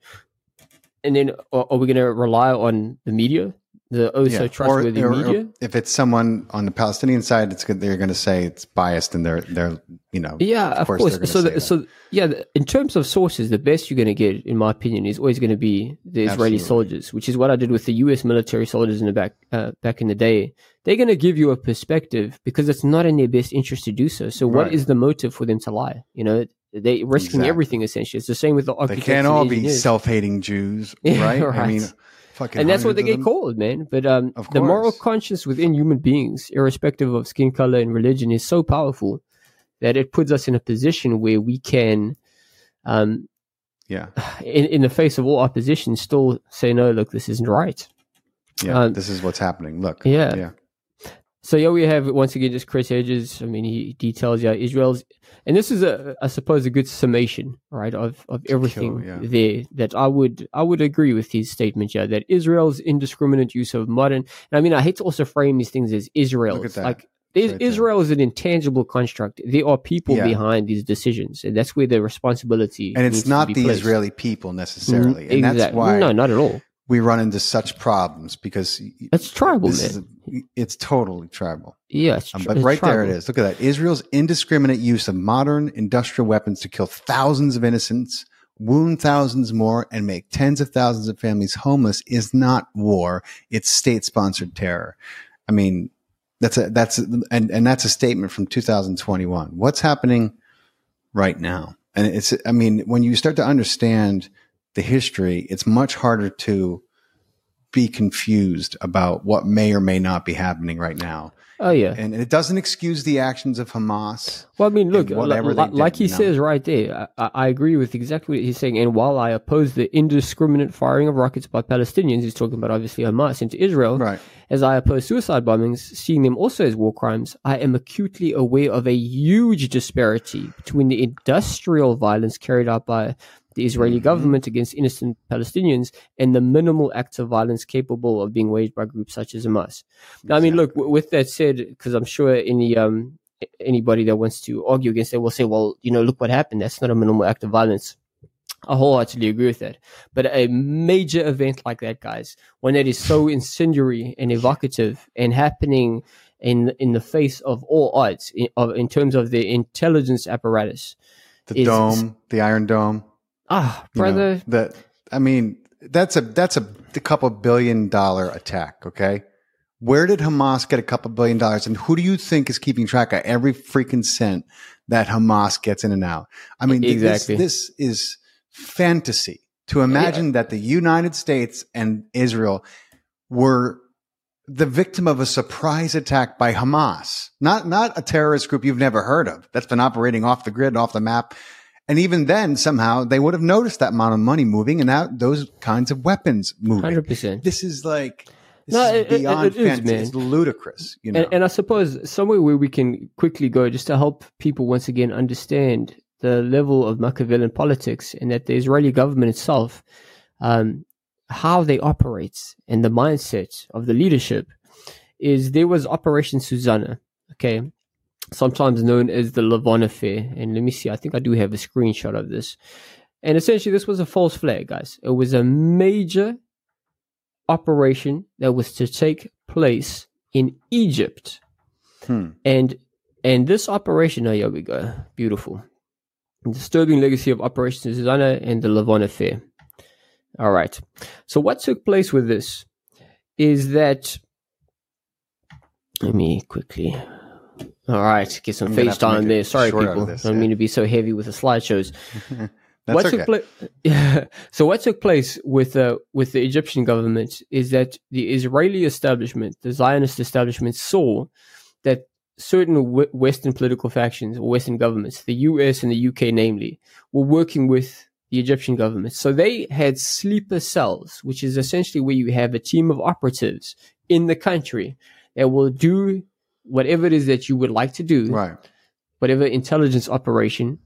And then, are, are we going to rely on the media, the oh so Yeah. trustworthy or, or- media? if it's someone on the Palestinian side, it's good. They're going to say it's biased, and they're they're you know Yeah, Of of, course course. So, the, so yeah, the, in terms of sources, the best you're going to get, in my opinion, is always going to be the Israeli Absolutely. soldiers, which is what I did with the U.S. military soldiers in the back uh, back in the day. They're going to give you a perspective because it's not in their best interest to do so. So, what Right. is the motive for them to lie? You know, they risking Exactly. everything essentially. It's the same with the they can't all be self-hating Jews, Yeah, right? I mean, fucking and that's what they get them. called, man. But um, the moral conscience within human beings, irrespective of skin color and religion, is so powerful that it puts us in a position where we can, um, Yeah, in, in the face of all opposition, still say, no, look, this isn't right. yeah. Um, this is what's happening. Look, yeah. yeah, So yeah, we have once again just Chris Hedges. I mean, he details yeah Israel's, and this is a I suppose a good summation, right, of of everything yeah. there. That I would I would agree with his statement, yeah, that Israel's indiscriminate use of modern. And I mean, I hate to also frame these things as Israel's. that. Like right. Israel is an intangible construct. There are people Yeah. behind these decisions, and that's where the responsibility. and it's not the placed. Israeli people necessarily, mm, and that's why no, not at all. We run into such problems because It's tribal, is it's totally tribal. yeah, it's Um, but right there it is. Look at that. Israel's indiscriminate use of modern industrial weapons to kill thousands of innocents, wound thousands more, and make tens of thousands of families homeless is not war. It's state sponsored terror. I mean, that's a, that's, a, and, and that's a statement from 2021. What's happening right now? And it's, I mean, when you start to understand the history, it's much harder to be confused about what may or may not be happening right now Oh yeah. and it doesn't excuse the actions of Hamas. Well, I mean, look, and whatever li- they li- did, like he know. says right there, I, I agree with exactly what he's saying. And while I oppose the indiscriminate firing of rockets by Palestinians, he's talking about obviously Hamas into Israel, Right. as I oppose suicide bombings, seeing them also as war crimes, I am acutely aware of a huge disparity between the industrial violence carried out by the Israeli Mhm. government against innocent Palestinians and the minimal acts of violence capable of being waged by groups such as Hamas. Now, I mean, look, w- with that said, because I'm sure any um anybody that wants to argue against it will say, well, you know, look what happened. That's not a minimal act of violence. I wholeheartedly agree with that. But a major event like that, guys, one that is so incendiary and evocative and happening in in the face of all odds in, of, in terms of the intelligence apparatus. The Is- dome, the Iron Dome. Ah, you know, brother, that I mean, that's a that's a, a couple billion dollar attack. Okay, where did Hamas get a couple billion dollars, and who do you think is keeping track of every freaking cent that Hamas gets in and out? I mean, exactly. This, this is fantasy to imagine yeah. that the United States and Israel were the victim of a surprise attack by Hamas, not not a terrorist group you've never heard of that's been operating off the grid, off the map. And even then, somehow they would have noticed that amount of money moving and that those kinds of weapons moving. Hundred percent. This is like this no, is beyond it, it, it is. It's ludicrous, you know. And, and I suppose somewhere where we can quickly go just to help people once again understand the level of Machiavellian politics and that the Israeli government itself, um, how they operate and the mindset of the leadership is there was Operation Susanna, okay, sometimes known as the Lavon affair. And let me see, I think I do have a screenshot of this. And essentially, this was a false flag, guys. It was a major operation that was to take place in Egypt. Hmm. And and this operation, oh, here we go. Beautiful. Disturbing legacy of Operation Susanna and the Lavon affair. All right. So what took place with this is that let me quickly. All right, get some FaceTime there. Sorry, people. This, Don't yeah. mean to be so heavy with the slideshows. what okay. took place? so what took place with uh, with the Egyptian government is that the Israeli establishment, the Zionist establishment, saw that certain w- Western political factions or Western governments, the US and the UK namely, were working with the Egyptian government. So they had sleeper cells, which is essentially where you have a team of operatives in the country that will do whatever it is that you would like to do, right? Whatever intelligence operation,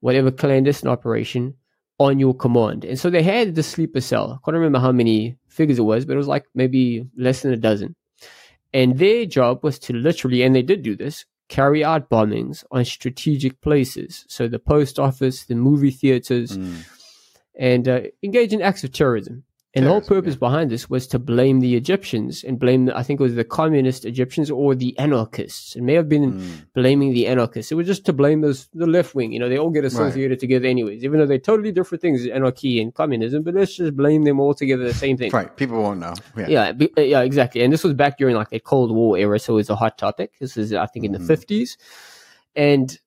whatever clandestine operation on your command. And so they had the sleeper cell. I can't remember how many figures it was, but it was like maybe less than a dozen. And their job was to literally, and they did do this, carry out bombings on strategic places. So the post office, the movie theaters, mm. and uh, engage in acts of terrorism. And the whole purpose yeah. behind this was to blame the Egyptians and blame, the, I think it was the communist Egyptians or the anarchists. It may have been mm. blaming the anarchists. It was just to blame those, the left wing. You know, they all get associated right. together anyways, even though they're totally different things, anarchy and communism, but let's just blame them all together the same thing. Right. People won't know. Yeah. Yeah, uh, yeah exactly. And this was back during like the Cold War era. So it was a hot topic. This is, I think, in mm. the 50s. And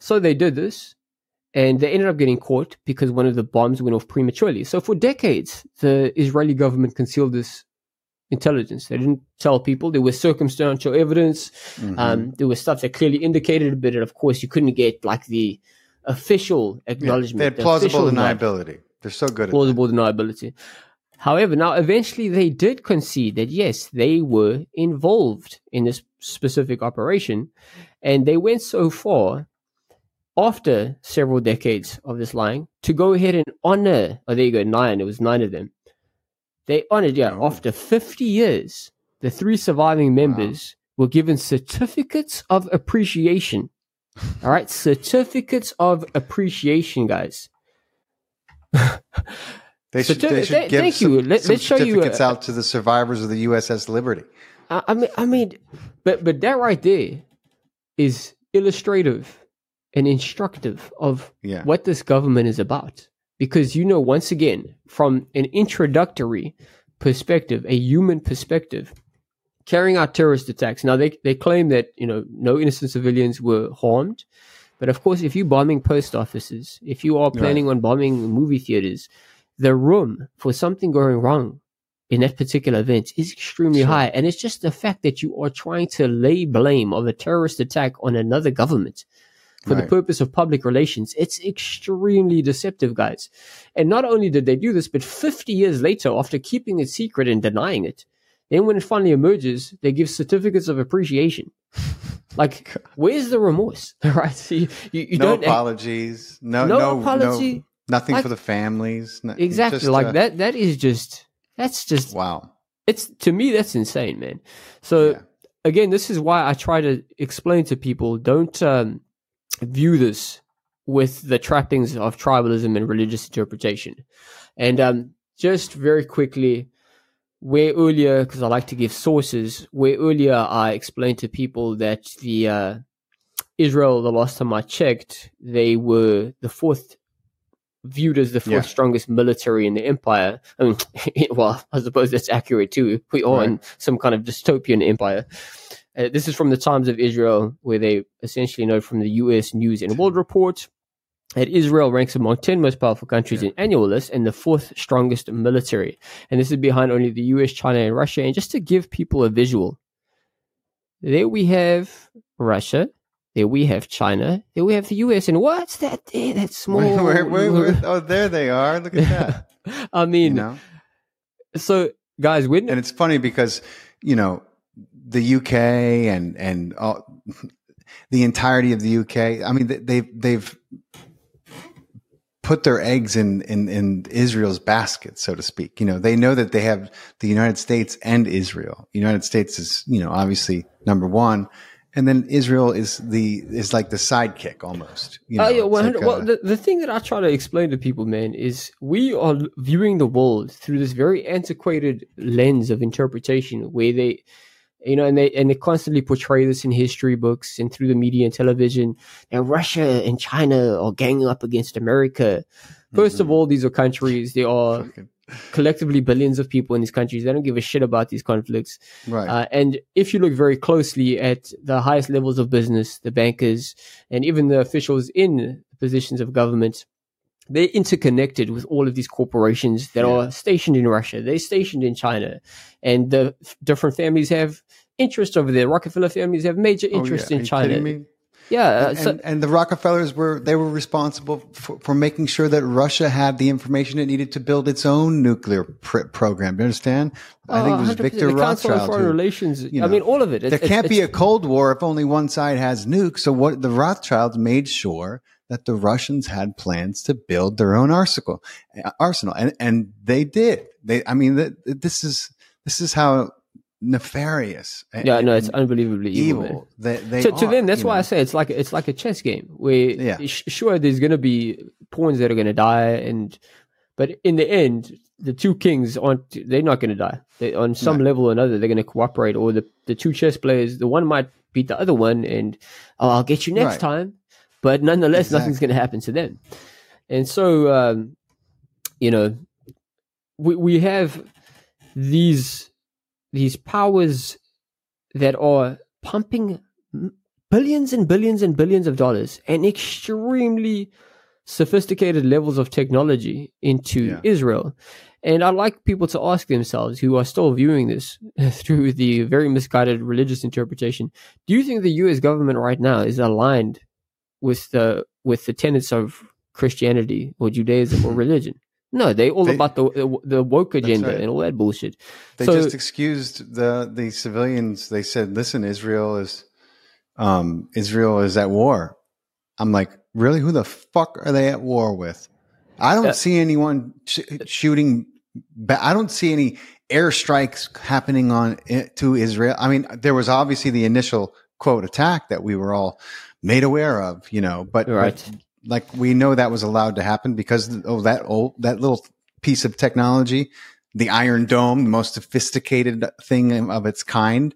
so they did this and they ended up getting caught because one of the bombs went off prematurely. So for decades, the Israeli government concealed this intelligence. They didn't tell people. There was circumstantial evidence. Mm-hmm. Um, there was stuff that clearly indicated, it, but of course, you couldn't get like the official acknowledgement. Yeah, they had plausible deniability. They're so good plausible deniability. However, now eventually they did concede that yes, they were involved in this specific operation, and they went so far after several decades of this lying to go ahead and honor. Oh, there you go, nine. It was nine of them. They honored, yeah, oh. after 50 years, the three surviving members wow. were given certificates of appreciation. All right, certificates of appreciation, guys. they should, they should give thank some, you. Let, us show you certificates uh, out to the survivors of the USS Liberty. I, I mean, I mean, but but that right there is illustrative and instructive of yeah. what this government is about. Because, you know, once again, from an introductory perspective, a human perspective, carrying out terrorist attacks. Now, they, they claim that, you know, no innocent civilians were harmed. But of course, if you're bombing post offices, if you are planning right. on bombing movie theaters, the room for something going wrong in that particular event is extremely sure. high. And it's just the fact that you are trying to lay blame of a terrorist attack on another government for right. the purpose of public relations. It's extremely deceptive, guys. And not only did they do this, but 50 years later, after keeping it secret and denying it, then when it finally emerges, they give certificates of appreciation. Like, where's the remorse? right? So you, you, you no don't apologies. No, no, no apology. No, nothing like, for the families. No, exactly. Just, like uh, that. That is just. That's just. Wow. It's to me. That's insane, man. So yeah. again, this is why I try to explain to people: don't um, view this with the trappings of tribalism and religious interpretation. And um, just very quickly, where earlier, because I like to give sources, where earlier I explained to people that the uh, Israel, the last time I checked, they were the fourth viewed as the fourth Yeah. strongest military in the empire. I mean, well, I suppose that's accurate too. We are in some kind of dystopian empire. Uh, this is from the Times of Israel, where they essentially note from the U.S. News and World Report that Israel ranks among 10 most powerful countries in annual list and the fourth strongest military. And this is behind only the US, China, and Russia. And just to give people a visual, there we have Russia, there we have China, there we have the US. And what's that there? That small. Wait, wait, wait. Oh, there they are. Look at that. I you mean, know, so guys, when and it's funny because you know the UK and and all, the entirety of the UK. I mean, they- they've they've put their eggs in, in in Israel's basket, so to speak. You know, they know that they have the United States and Israel. The United States is you know obviously number one. And then Israel is the is like the sidekick almost. You know, Oh yeah, It's one like, well, uh, the, the thing that I try to explain to people, man, is we are viewing the world through this very antiquated lens of interpretation, where they, you know, and they and they constantly portray this in history books and through the media and television. And Russia and China are ganging up against America. 1st of Mhm. all, these are countries. They are collectively billions of people in these countries. They don't give a shit about these conflicts. right. Uh, and if you look very closely at the highest levels of business, the bankers, and even the officials in positions of government, they're interconnected with all of these corporations that Yeah. are stationed in Russia. They're stationed in China, and the f- different families have interest over there. Rockefeller families have major Oh, interest yeah. In China. Yeah, uh, and, so, and the Rockefellers were they were responsible for, for making sure that Russia had the information it needed to build its own nuclear pr- program. You understand? I think it was 100%. Victor the Council on Foreign who- Relations. you I mean, all of it. there can't be a Cold War if only one side has nukes. So what the Rothschilds made sure that the Russians had plans to build their own arsenal, arsenal, and and they did. They, I mean, th this is this is how nefarious. Yeah, no, it's unbelievably evil. evil. They, they to, to them, that's why know. I say it's like it's like a chess game where Yeah. sh- sure there's going to be pawns that are going to die, and but in the end, the two kings aren't they're not going to die. They, on some No. level or another, they're going to cooperate, or the the two chess players, the one might beat the other one, and oh, I'll get you next Right. time. But nonetheless, nothing's going to happen to them, and so um, you know we we have these these powers that are pumping billions and billions and billions of dollars and extremely sophisticated levels of technology into Yeah. Israel. And I'd like people to ask themselves who are still viewing this through the very misguided religious interpretation, do you think the US government right now is aligned with the with the tenets of Christianity or Judaism or religion? No, they all They- about the the woke agenda right. and all that bullshit. They So- just excused the the civilians. They said, "Listen, Israel is um, Israel is at war." I'm like, really? Who the fuck are they at war with? I don't Uh, see anyone sh- shooting. Ba- I don't see any airstrikes happening on to Israel. I mean, there was obviously the initial quote attack that we were all made aware of, you know, but, but Right. Like we know that was allowed to happen because oh that old that little piece of technology the iron dome the most sophisticated thing of its kind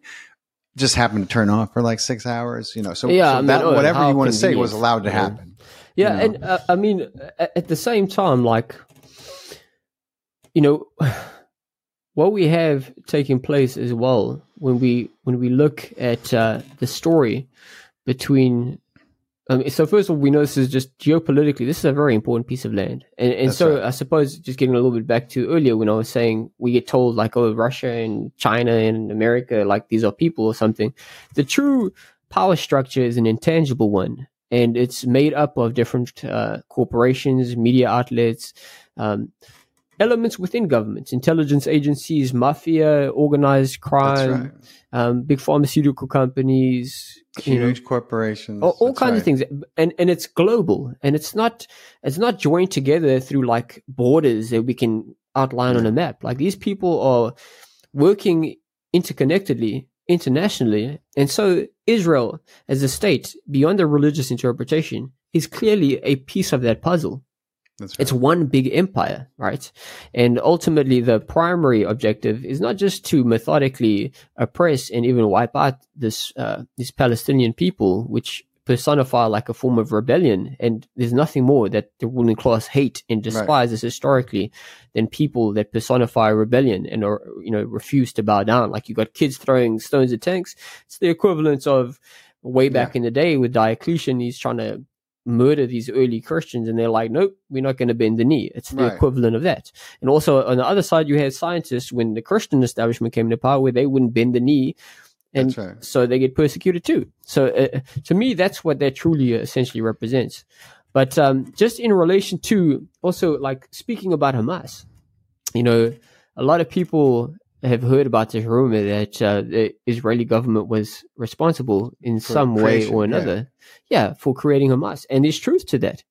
just happened to turn off for like six hours you know so, Yeah, so I mean, that oh, whatever you want to say was allowed to happen Yeah, you know? and uh, I mean, at, at the same time, like, you know, what we have taking place as well when we when we look at uh, the story between. Um, so first of all, we know this is just geopolitically. This is a very important piece of land, and and so right. I suppose just getting a little bit back to earlier when I was saying we get told like oh Russia and China and America like these are people or something. The true power structure is an intangible one, and it's made up of different uh, corporations, media outlets, um, elements within governments, intelligence agencies, mafia, organized crime, right. um, big pharmaceutical companies, you know, huge corporations all, all kinds right. of things. And and it's global. And it's not it's not joined together through like borders that we can outline on a map. Like these people are working interconnectedly internationally. And so israel as a state beyond the religious interpretation is clearly a piece of that puzzle right it's one big empire, right? And ultimately, the primary objective is not just to methodically oppress and even wipe out this uh, these Palestinian people, which personify like a form of rebellion. And there's nothing more that the ruling class hate and despises right. historically than people that personify rebellion and are, you know, refuse to bow down. Like you got kids throwing stones at tanks. It's the equivalent of way back yeah. in the day with Diocletian. He's trying to murder these early Christians, and they're like, nope, we're not going to bend the knee. It's the right. equivalent of that. And also on the other side, you had scientists when the Christian establishment came to power, where they wouldn't bend the knee, and right. so they get persecuted too. So uh, to me, that's what that truly essentially represents. But um, just in relation to also like speaking about Hamas, you know, a lot of people have heard about this rumor that uh, the Israeli government was responsible in for some way or another, yeah. yeah. for creating Hamas, and there's truth to that.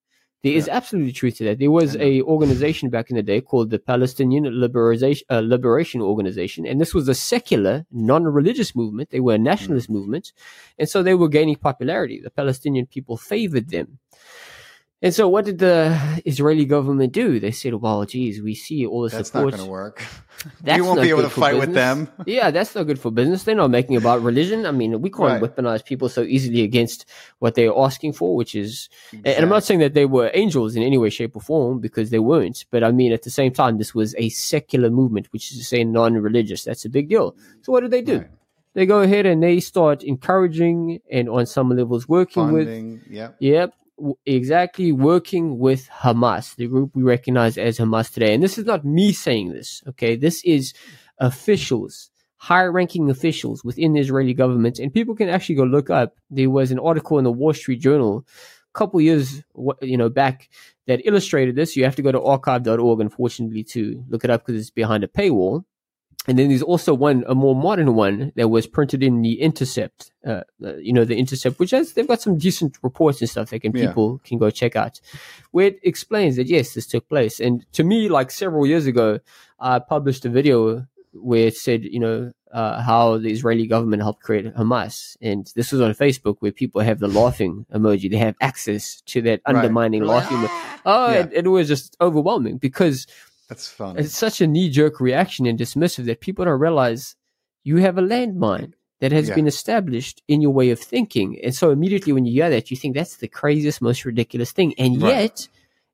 There yeah. is absolutely truth to that. There was a organization back in the day called the Palestinian Liberation, uh, Liberation Organization, and this was a secular, non-religious movement. They were a nationalist mm. movement, and so they were gaining popularity. The Palestinian people favored them. And so, what did the Israeli government do? They said, "Well, geez, we see all the that's support. That's not going to work. you won't be able to fight business. with them. yeah, that's not good for business. They're not making about religion. I mean, we can't right. weaponize people so easily against what they're asking for, which is. Exactly. And I'm not saying that they were angels in any way, shape, or form because they weren't. But I mean, at the same time, this was a secular movement, which is to say non-religious. That's a big deal. So, what did they do? Right. They go ahead and they start encouraging and on some levels working Funding, with. Yep. Yep exactly working with Hamas, the group we recognize as Hamas today. And this is not me saying this, okay? This is officials, high ranking officials within the Israeli government. And people can actually go look up. There was an article in the Wall Street Journal a couple years, you know, back that illustrated this. You have to go to archive.org, unfortunately, to look it up because it's behind a paywall. And then there's also one, a more modern one that was printed in the Intercept. Uh, uh, you know, the Intercept, which has they've got some decent reports and stuff that can yeah. people can go check out, where it explains that yes, this took place. And to me, like several years ago, I published a video where it said, you know, uh, how the Israeli government helped create Hamas, and this was on Facebook where people have the laughing emoji. They have access to that right. undermining laughing. Oh, yeah. it, it was just overwhelming because that's fun. It's such a knee jerk reaction and dismissive that people don't realize you have a landmine that has yeah. been established in your way of thinking. And so immediately when you hear that, you think that's the craziest, most ridiculous thing. And right. yet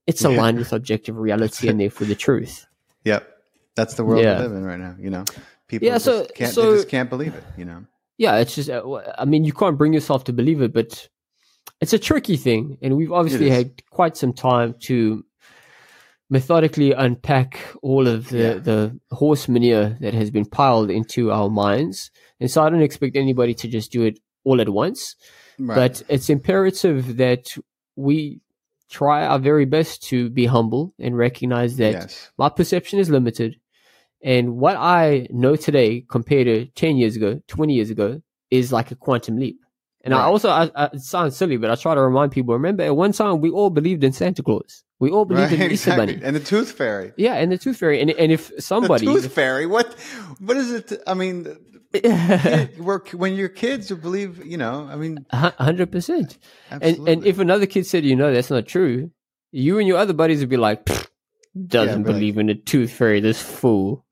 it's aligned yeah. with objective reality and therefore the truth. Yep. That's the world yeah. we live in right now, you know. People yeah, so, can't so, they just can't believe it, you know. Yeah, it's just uh, I mean, you can't bring yourself to believe it, but it's a tricky thing and we've obviously had quite some time to methodically unpack all of the, yeah. the horse manure that has been piled into our minds. And so I don't expect anybody to just do it all at once. Right. But it's imperative that we try our very best to be humble and recognize that yes. my perception is limited. And what I know today compared to 10 years ago, 20 years ago, is like a quantum leap. And right. I also, I, I, it sounds silly, but I try to remind people, remember at one time we all believed in Santa Claus. We all believed right, in Easter exactly. Bunny. And the Tooth Fairy. Yeah, and the Tooth Fairy. And, and if somebody. The Tooth Fairy? What, what is it? I mean, when you're kids, you believe, you know, I mean. 100%. And, and if another kid said, you know, that's not true, you and your other buddies would be like, doesn't yeah, believe like, in the Tooth Fairy, this fool.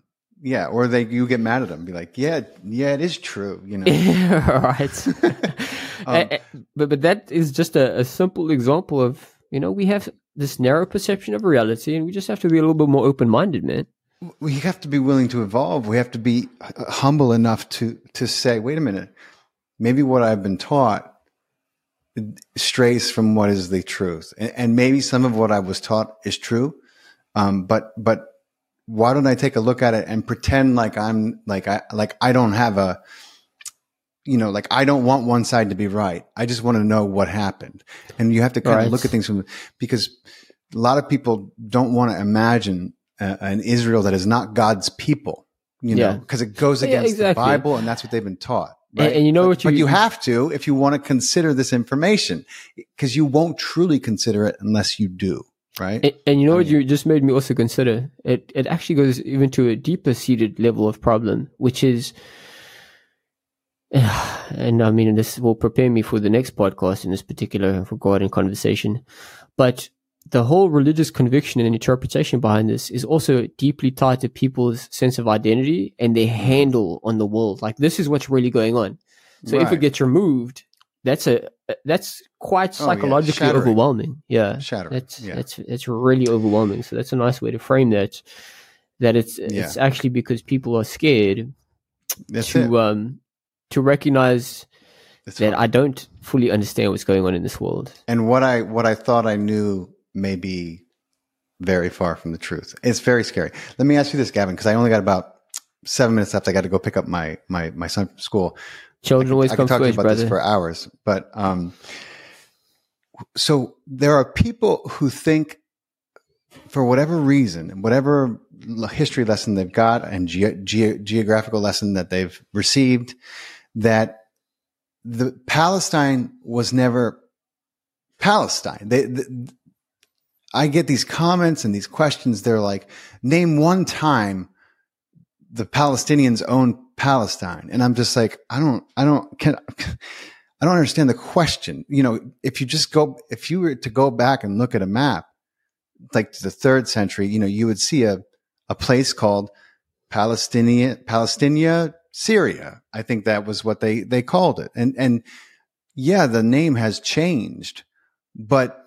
Yeah, or they you get mad at them, be like, "Yeah, yeah, it is true," you know. right. um, but but that is just a, a, simple example of you know we have this narrow perception of reality, and we just have to be a little bit more open minded, man. We have to be willing to evolve. We have to be uh, humble enough to to say, "Wait a minute, maybe what I've been taught." strays from what is the truth and, and maybe some of what i was taught is true um, but but why don't I take a look at it and pretend like I'm like I like I don't have a you know like I don't want one side to be right. I just want to know what happened. And you have to kind right. of look at things from because a lot of people don't want to imagine uh, an Israel that is not God's people, you know, because it goes against yeah, exactly. the Bible and that's what they've been taught. Right? And, and, you know but, what you, but you have to if you want to consider this information because you won't truly consider it unless you do right? And, and you know I what mean, you just made me also consider? It it actually goes even to a deeper seated level of problem, which is, and I mean, this will prepare me for the next podcast in this particular regarding conversation, but the whole religious conviction and interpretation behind this is also deeply tied to people's sense of identity and their handle on the world. Like this is what's really going on. So right. if it gets removed, that's a that's quite Oh, yeah. psychologically overwhelming. Yeah, Shattering. that's Yeah. that's that's really overwhelming. So that's a nice way to frame that. That it's it's actually because people are scared That's to it. um to recognize It's that hard. I don't fully understand what's going on in this world. and what I what I thought I knew may be very far from the truth. It's very scary. Let me ask you this, Gavin, because I only got about seven minutes left. I got to go pick up my my my son from school. Children always I come can talk to you about this for hours, but um, so there are people who think, for whatever reason, whatever history lesson they've got and ge- ge- geographical lesson that they've received, that the Palestine was never Palestine. They, the, I get these comments and these questions. They're like, name one time the Palestinians own Palestine. And I'm just like, I don't, I don't, can, I don't understand the question. You know, if you just go, if you were to go back and look at a map, like the third century, you know, you would see a, a place called Palestinian, Palestinia, Syria. I think that was what they, they called it. And, and yeah, the name has changed, but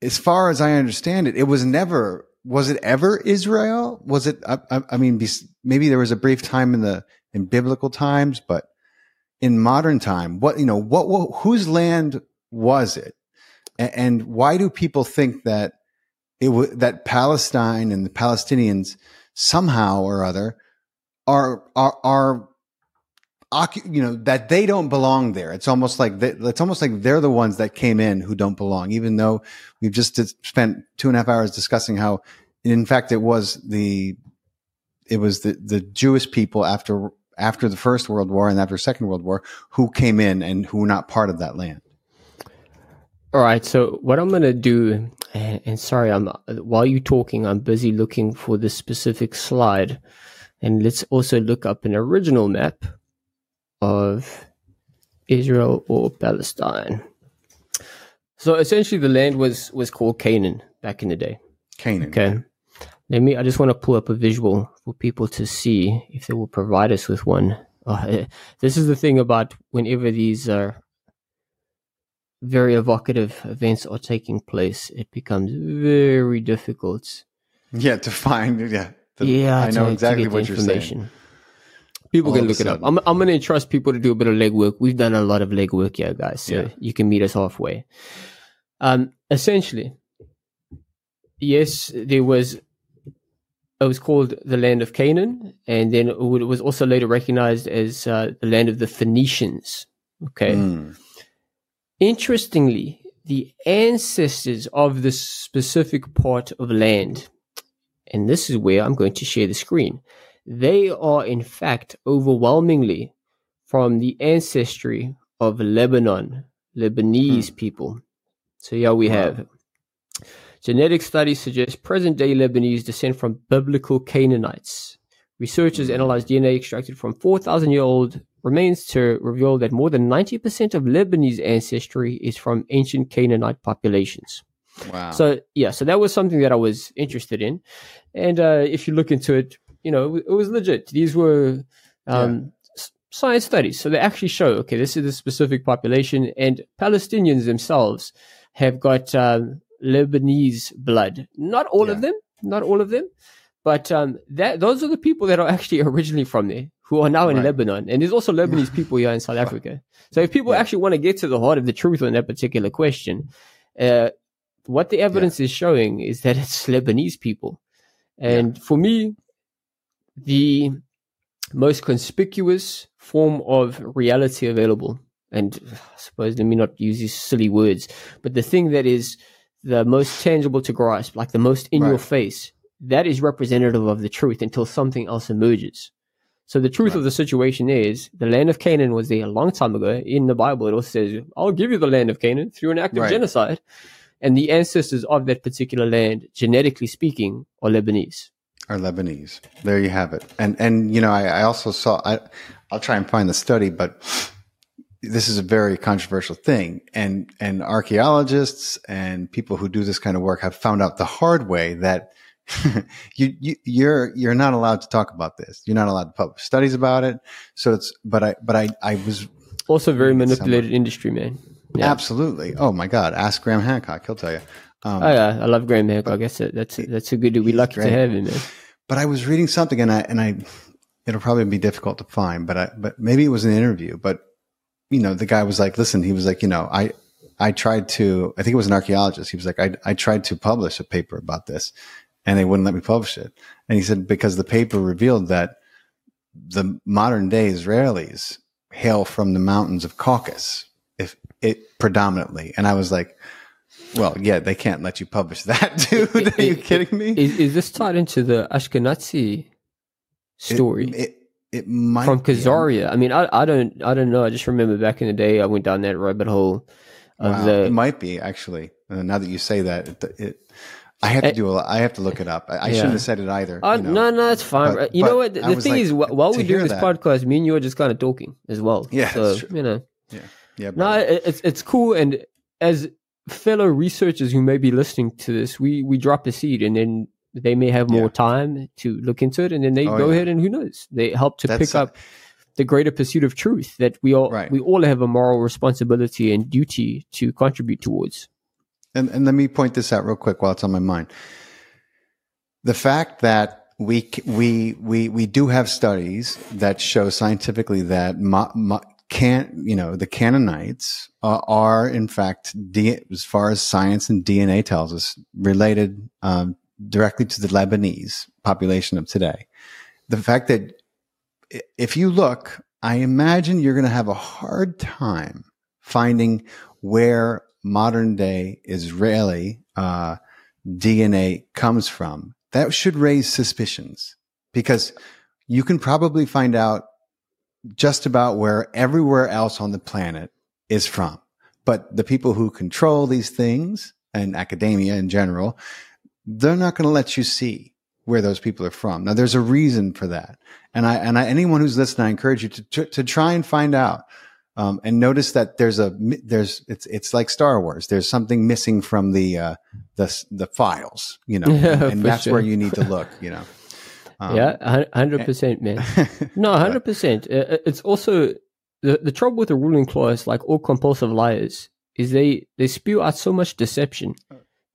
as far as I understand it, it was never, was it ever Israel? Was it, I, I, mean, maybe there was a brief time in the, in biblical times, but in modern time, what, you know, what, what whose land was it? And, and why do people think that it was, that Palestine and the Palestinians somehow or other are, are, are, you know, that they don't belong there. It's almost like they, it's almost like they're the ones that came in who don't belong, even though we've just spent two and a half hours discussing how, in fact, it was the, it was the, the Jewish people after, after the First World War and after Second World War who came in and who were not part of that land. All right. So what I'm gonna do, and, sorry, I'm while you're talking, I'm busy looking for the specific slide, and let's also look up an original map of Israel or Palestine. So essentially, the land was was called Canaan back in the day. Canaan. Okay. Let me. I just want to pull up a visual for people to see if they will provide us with one. Oh, this is the thing about whenever these are very evocative events are taking place, it becomes very difficult. Yeah, to find, yeah. The- yeah, I know to- to exactly get the what you're saying. People All can look it up. I'm, I'm going to entrust people to do a bit of legwork. We've done a lot of legwork here, guys. So Yeah. you can meet us halfway. Um, essentially, yes, there was. It was called the land of Canaan, and then it it was also later recognized as uh, the land of the Phoenicians. Okay. Mm. Interestingly, the ancestors of this specific part of land, and this is where I'm going to share the screen, they are in fact overwhelmingly from the ancestry of Lebanon, Lebanese hmm. people. So here we have genetic studies suggest present day Lebanese descend from biblical Canaanites. Researchers hmm. analyzed DNA extracted from 4,000 year old remains to reveal that more than 90% of Lebanese ancestry is from ancient Canaanite populations. Wow. So, yeah, so that was something that I was interested in. And uh, if you look into it, you know, it was legit. These were um, s- science studies. So they actually show, okay, this is a specific population, and Palestinians themselves have got um, Lebanese blood. Not all of them, not all of them, but um, that those are the people that are actually originally from there who are now in Right. Lebanon. And there's also Lebanese people here in South Africa. So if people Yeah. actually want to get to the heart of the truth on that particular question, uh, what the evidence is showing is that it's Lebanese people. And for me, the most conspicuous form of reality available, and I suppose let me not use these silly words, but the thing that is the most tangible to grasp, like the most in your face, that is representative of the truth until something else emerges. So the truth Right. of the situation is the land of Canaan was there a long time ago. In the Bible, it also says, I'll give you the land of Canaan through an act of Right. genocide. And the ancestors of that particular land, genetically speaking, are Lebanese. are Lebanese. There you have it. And and you know, I, I also saw. I I'll try and find the study, but this is a very controversial thing. And and archaeologists and people who do this kind of work have found out the hard way that you, you you're you're not allowed to talk about this. You're not allowed to publish studies about it. So it's but I but I I was Also, very manipulated industry, man. Yeah. Absolutely. Oh my God, ask Graham Hancock; he'll tell you. Um, oh yeah, I love Graham Hancock. I guess that's that's a good. We lucky great. to have him, man. But I was reading something, and I and I, it'll probably be difficult to find, but I but maybe it was an interview. But you know, the guy was like, listen, he was like, you know, I I tried to, I think it was an archaeologist. He was like, I, I tried to publish a paper about this and they wouldn't let me publish it. And he said, because the paper revealed that the modern day Israelis hail from the mountains of Caucasus, it predominantly. And I was like, well, yeah, they can't let you publish that, dude. Are you kidding me? Is, is, this tied into the Ashkenazi story? It, it, might from Khazaria. I mean, I, I don't I don't know. I just remember back in the day, I went down that rabbit hole. Wow, the, it might be actually. Uh, now that you say that, it, I have to do a. I have to look it up. I, yeah. shouldn't have said it either. Uh, you know? No, no, it's fine. But, you know what? The, thing like, is, while we're doing this that, podcast, me and you are just kind of talking as well. Yeah, so you know. Yeah, yeah. No, it's it's cool, and as fellow researchers who may be listening to this, we we drop a seed, and then they may have more yeah. time to look into it, and then they oh, go yeah. ahead and who knows, they help to That's pick up the greater pursuit of truth that we all right. we all have a moral responsibility and duty to contribute towards. And and let me point this out real quick while it's on my mind. The fact that we we we we do have studies that show scientifically that ma, ma, can you know the Canaanites are, are in fact D, as far as science and DNA tells us related um, directly to the Lebanese population of today. The fact that if you look, I imagine you're going to have a hard time finding where modern day Israeli uh, DNA comes from. That should raise suspicions because you can probably find out just about where everywhere else on the planet is from. But the people who control these things and academia in general, they're not going to let you see where those people are from. Now, there's a reason for that, and I and I, anyone who's listening, I encourage you to to, to try and find out. Um, and notice that there's a there's it's it's like Star Wars. There's something missing from the uh, the the files, you know, and, and that's sure. where you need to look, you know. Um, yeah, hundred percent, man. No, hundred percent. Uh, uh, it's also the the trouble with the ruling class, like all compulsive liars, is they they spew out so much deception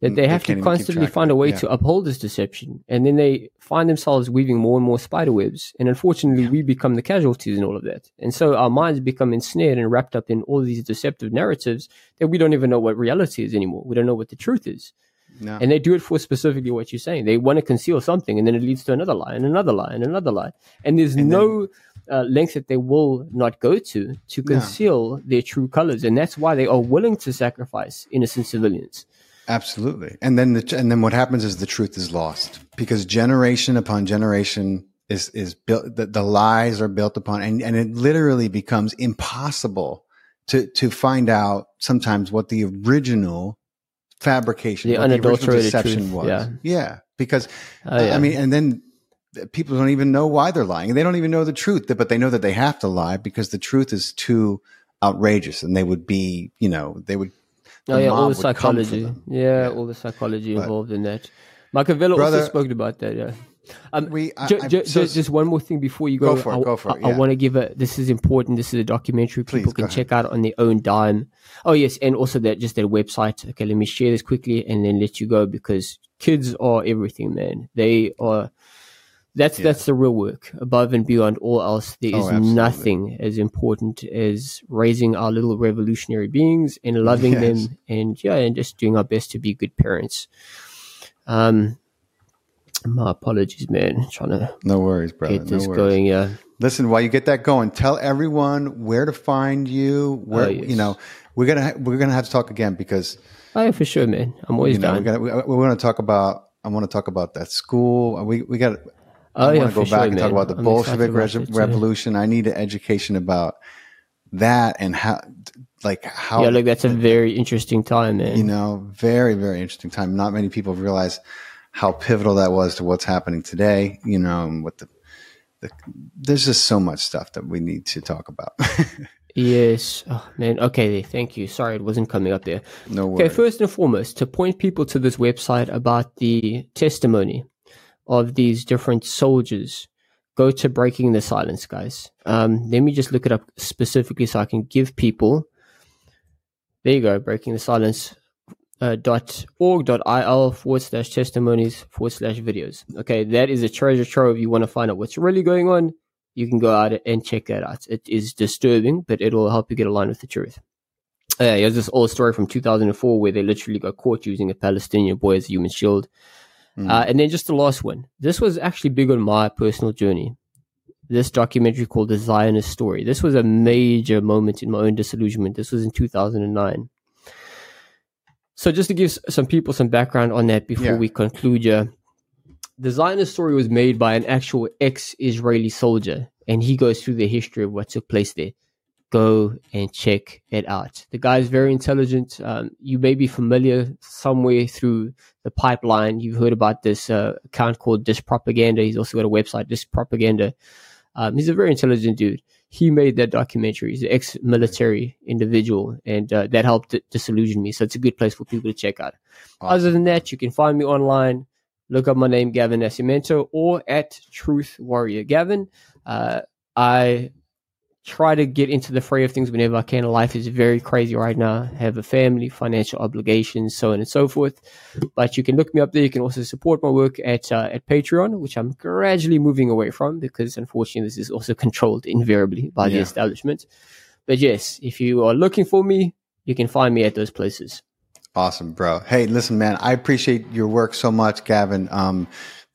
that they have they to constantly find a way yeah. to uphold this deception. And then they find themselves weaving more and more spider webs. And unfortunately, yeah. we become the casualties in all of that. And so our minds become ensnared and wrapped up in all these deceptive narratives that we don't even know what reality is anymore. We don't know what the truth is. No. And they do it for specifically what you're saying. They want to conceal something, and then it leads to another lie, and another lie, and another lie. And there's and no then, uh, length that they will not go to to conceal no. their true colors. And that's why they are willing to sacrifice innocent civilians. Absolutely. And then the, and then what happens is the truth is lost because generation upon generation is is built the, the lies are built upon and, and it literally becomes impossible to to find out sometimes what the original fabrication the unadulterated the deception truth. was. Yeah. Yeah. Because oh, yeah. I mean and then people don't even know why they're lying. They don't even know the truth, but they know that they have to lie because the truth is too outrageous and they would be, you know, they would oh yeah, all the psychology. Yeah, yeah, all the psychology but, involved in that. Machiavelli brother, also spoke about that. Yeah. Um, we, I, j- j- so, just one more thing before you go. Go for it. I, go for it. Yeah. I, I want to give a. This is important. This is a documentary people Please, can check out on their own dime. Oh yes, and also that just that website. Okay, let me share this quickly and then let you go because kids are everything, man. They are that's yeah. that's the real work. Above and beyond all else, there is oh, nothing as important as raising our little revolutionary beings and loving yes. them, and yeah, and just doing our best to be good parents. Um, my apologies, man. trying to no worries, brother. Get this no going. Yeah. Listen, while you get that going, tell everyone where to find you. Where oh, yes. you know we're gonna we're gonna have to talk again because. Oh, yeah, for sure, man. I'm always you know, down. We're gonna, we, we want to talk about. I want to talk about that school. We we got Oh, I yeah, want to go back sure, and man. talk about the I'm Bolshevik re- revolution. I need an education about that and how, like how. Yeah, like that's a very interesting time, man. You know, very very interesting time. Not many people realize how pivotal that was to what's happening today. You know, and what the, the there's just so much stuff that we need to talk about. Yes. Oh, man. Okay. Thank you. Sorry, it wasn't coming up there. No worries. Okay. First and foremost, to point people to this website about the testimony of these different soldiers go to Breaking the Silence, guys. Um, let me just look it up specifically so I can give people. There you go, Breaking the Silence. Uh, dot org dot il forward slash testimonies forward slash videos. Okay, that is a treasure trove. You want to find out what's really going on, you can go out and check that out. It is disturbing, but it'll help you get aligned with the truth. Uh, here's this old story from 2004 where they literally got caught using a Palestinian boy as a human shield. Mm. Uh, and then just the last one. This was actually big on my personal journey. This documentary called The Zionist Story. This was a major moment in my own disillusionment. This was in 2009. So just to give some people some background on that before yeah. we conclude, yeah, the Zionist story was made by an actual ex-Israeli soldier, and he goes through the history of what took place there. Go and check it out. The guy is very intelligent. Um, you may be familiar somewhere through the pipeline. You've heard about this uh, account called Dish Propaganda. He's also got a website, Dish Propaganda. Um, he's a very intelligent dude he made that documentary. He's an ex-military individual, and uh, that helped disillusion me. So it's a good place for people to check out. Awesome. Other than that, you can find me online. Look up my name, Gavin Nascimento, or at Truth Warrior Gavin. Uh, I try to get into the fray of things whenever I can. Life is very crazy right now. I have a family, financial obligations, so on and so forth. But you can look me up there. You can also support my work at uh, at Patreon, which I'm gradually moving away from because unfortunately this is also controlled invariably by yeah. the establishment. But yes, if you are looking for me, you can find me at those places. Awesome, bro. Hey, listen, man, I appreciate your work so much, Gavin. Um,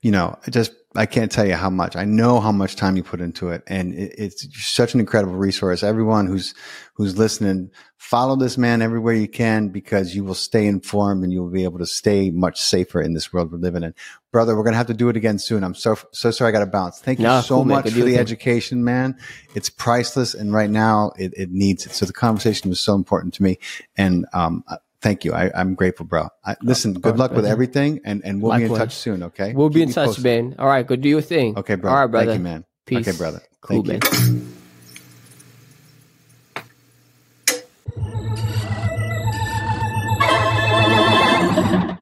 you know, just I can't tell you how much. I know how much time you put into it, and it, it's such an incredible resource. Everyone who's who's listening, follow this man everywhere you can because you will stay informed and you will be able to stay much safer in this world we're living in. Brother, we're gonna have to do it again soon. I'm so so sorry I got to bounce. Thank you no, so cool, much for the education, man. It's priceless, and right now it, it needs it. So the conversation was so important to me, and um, Thank you. I, am grateful, bro. I, listen, good luck with everything, and, and we'll Likewise. be in touch soon. Okay, we'll Keep be in touch, posted. man. All right, go do your thing. Okay, bro. All right, brother. Thank you, man. Peace. Okay, brother. Cool, Thank man. You.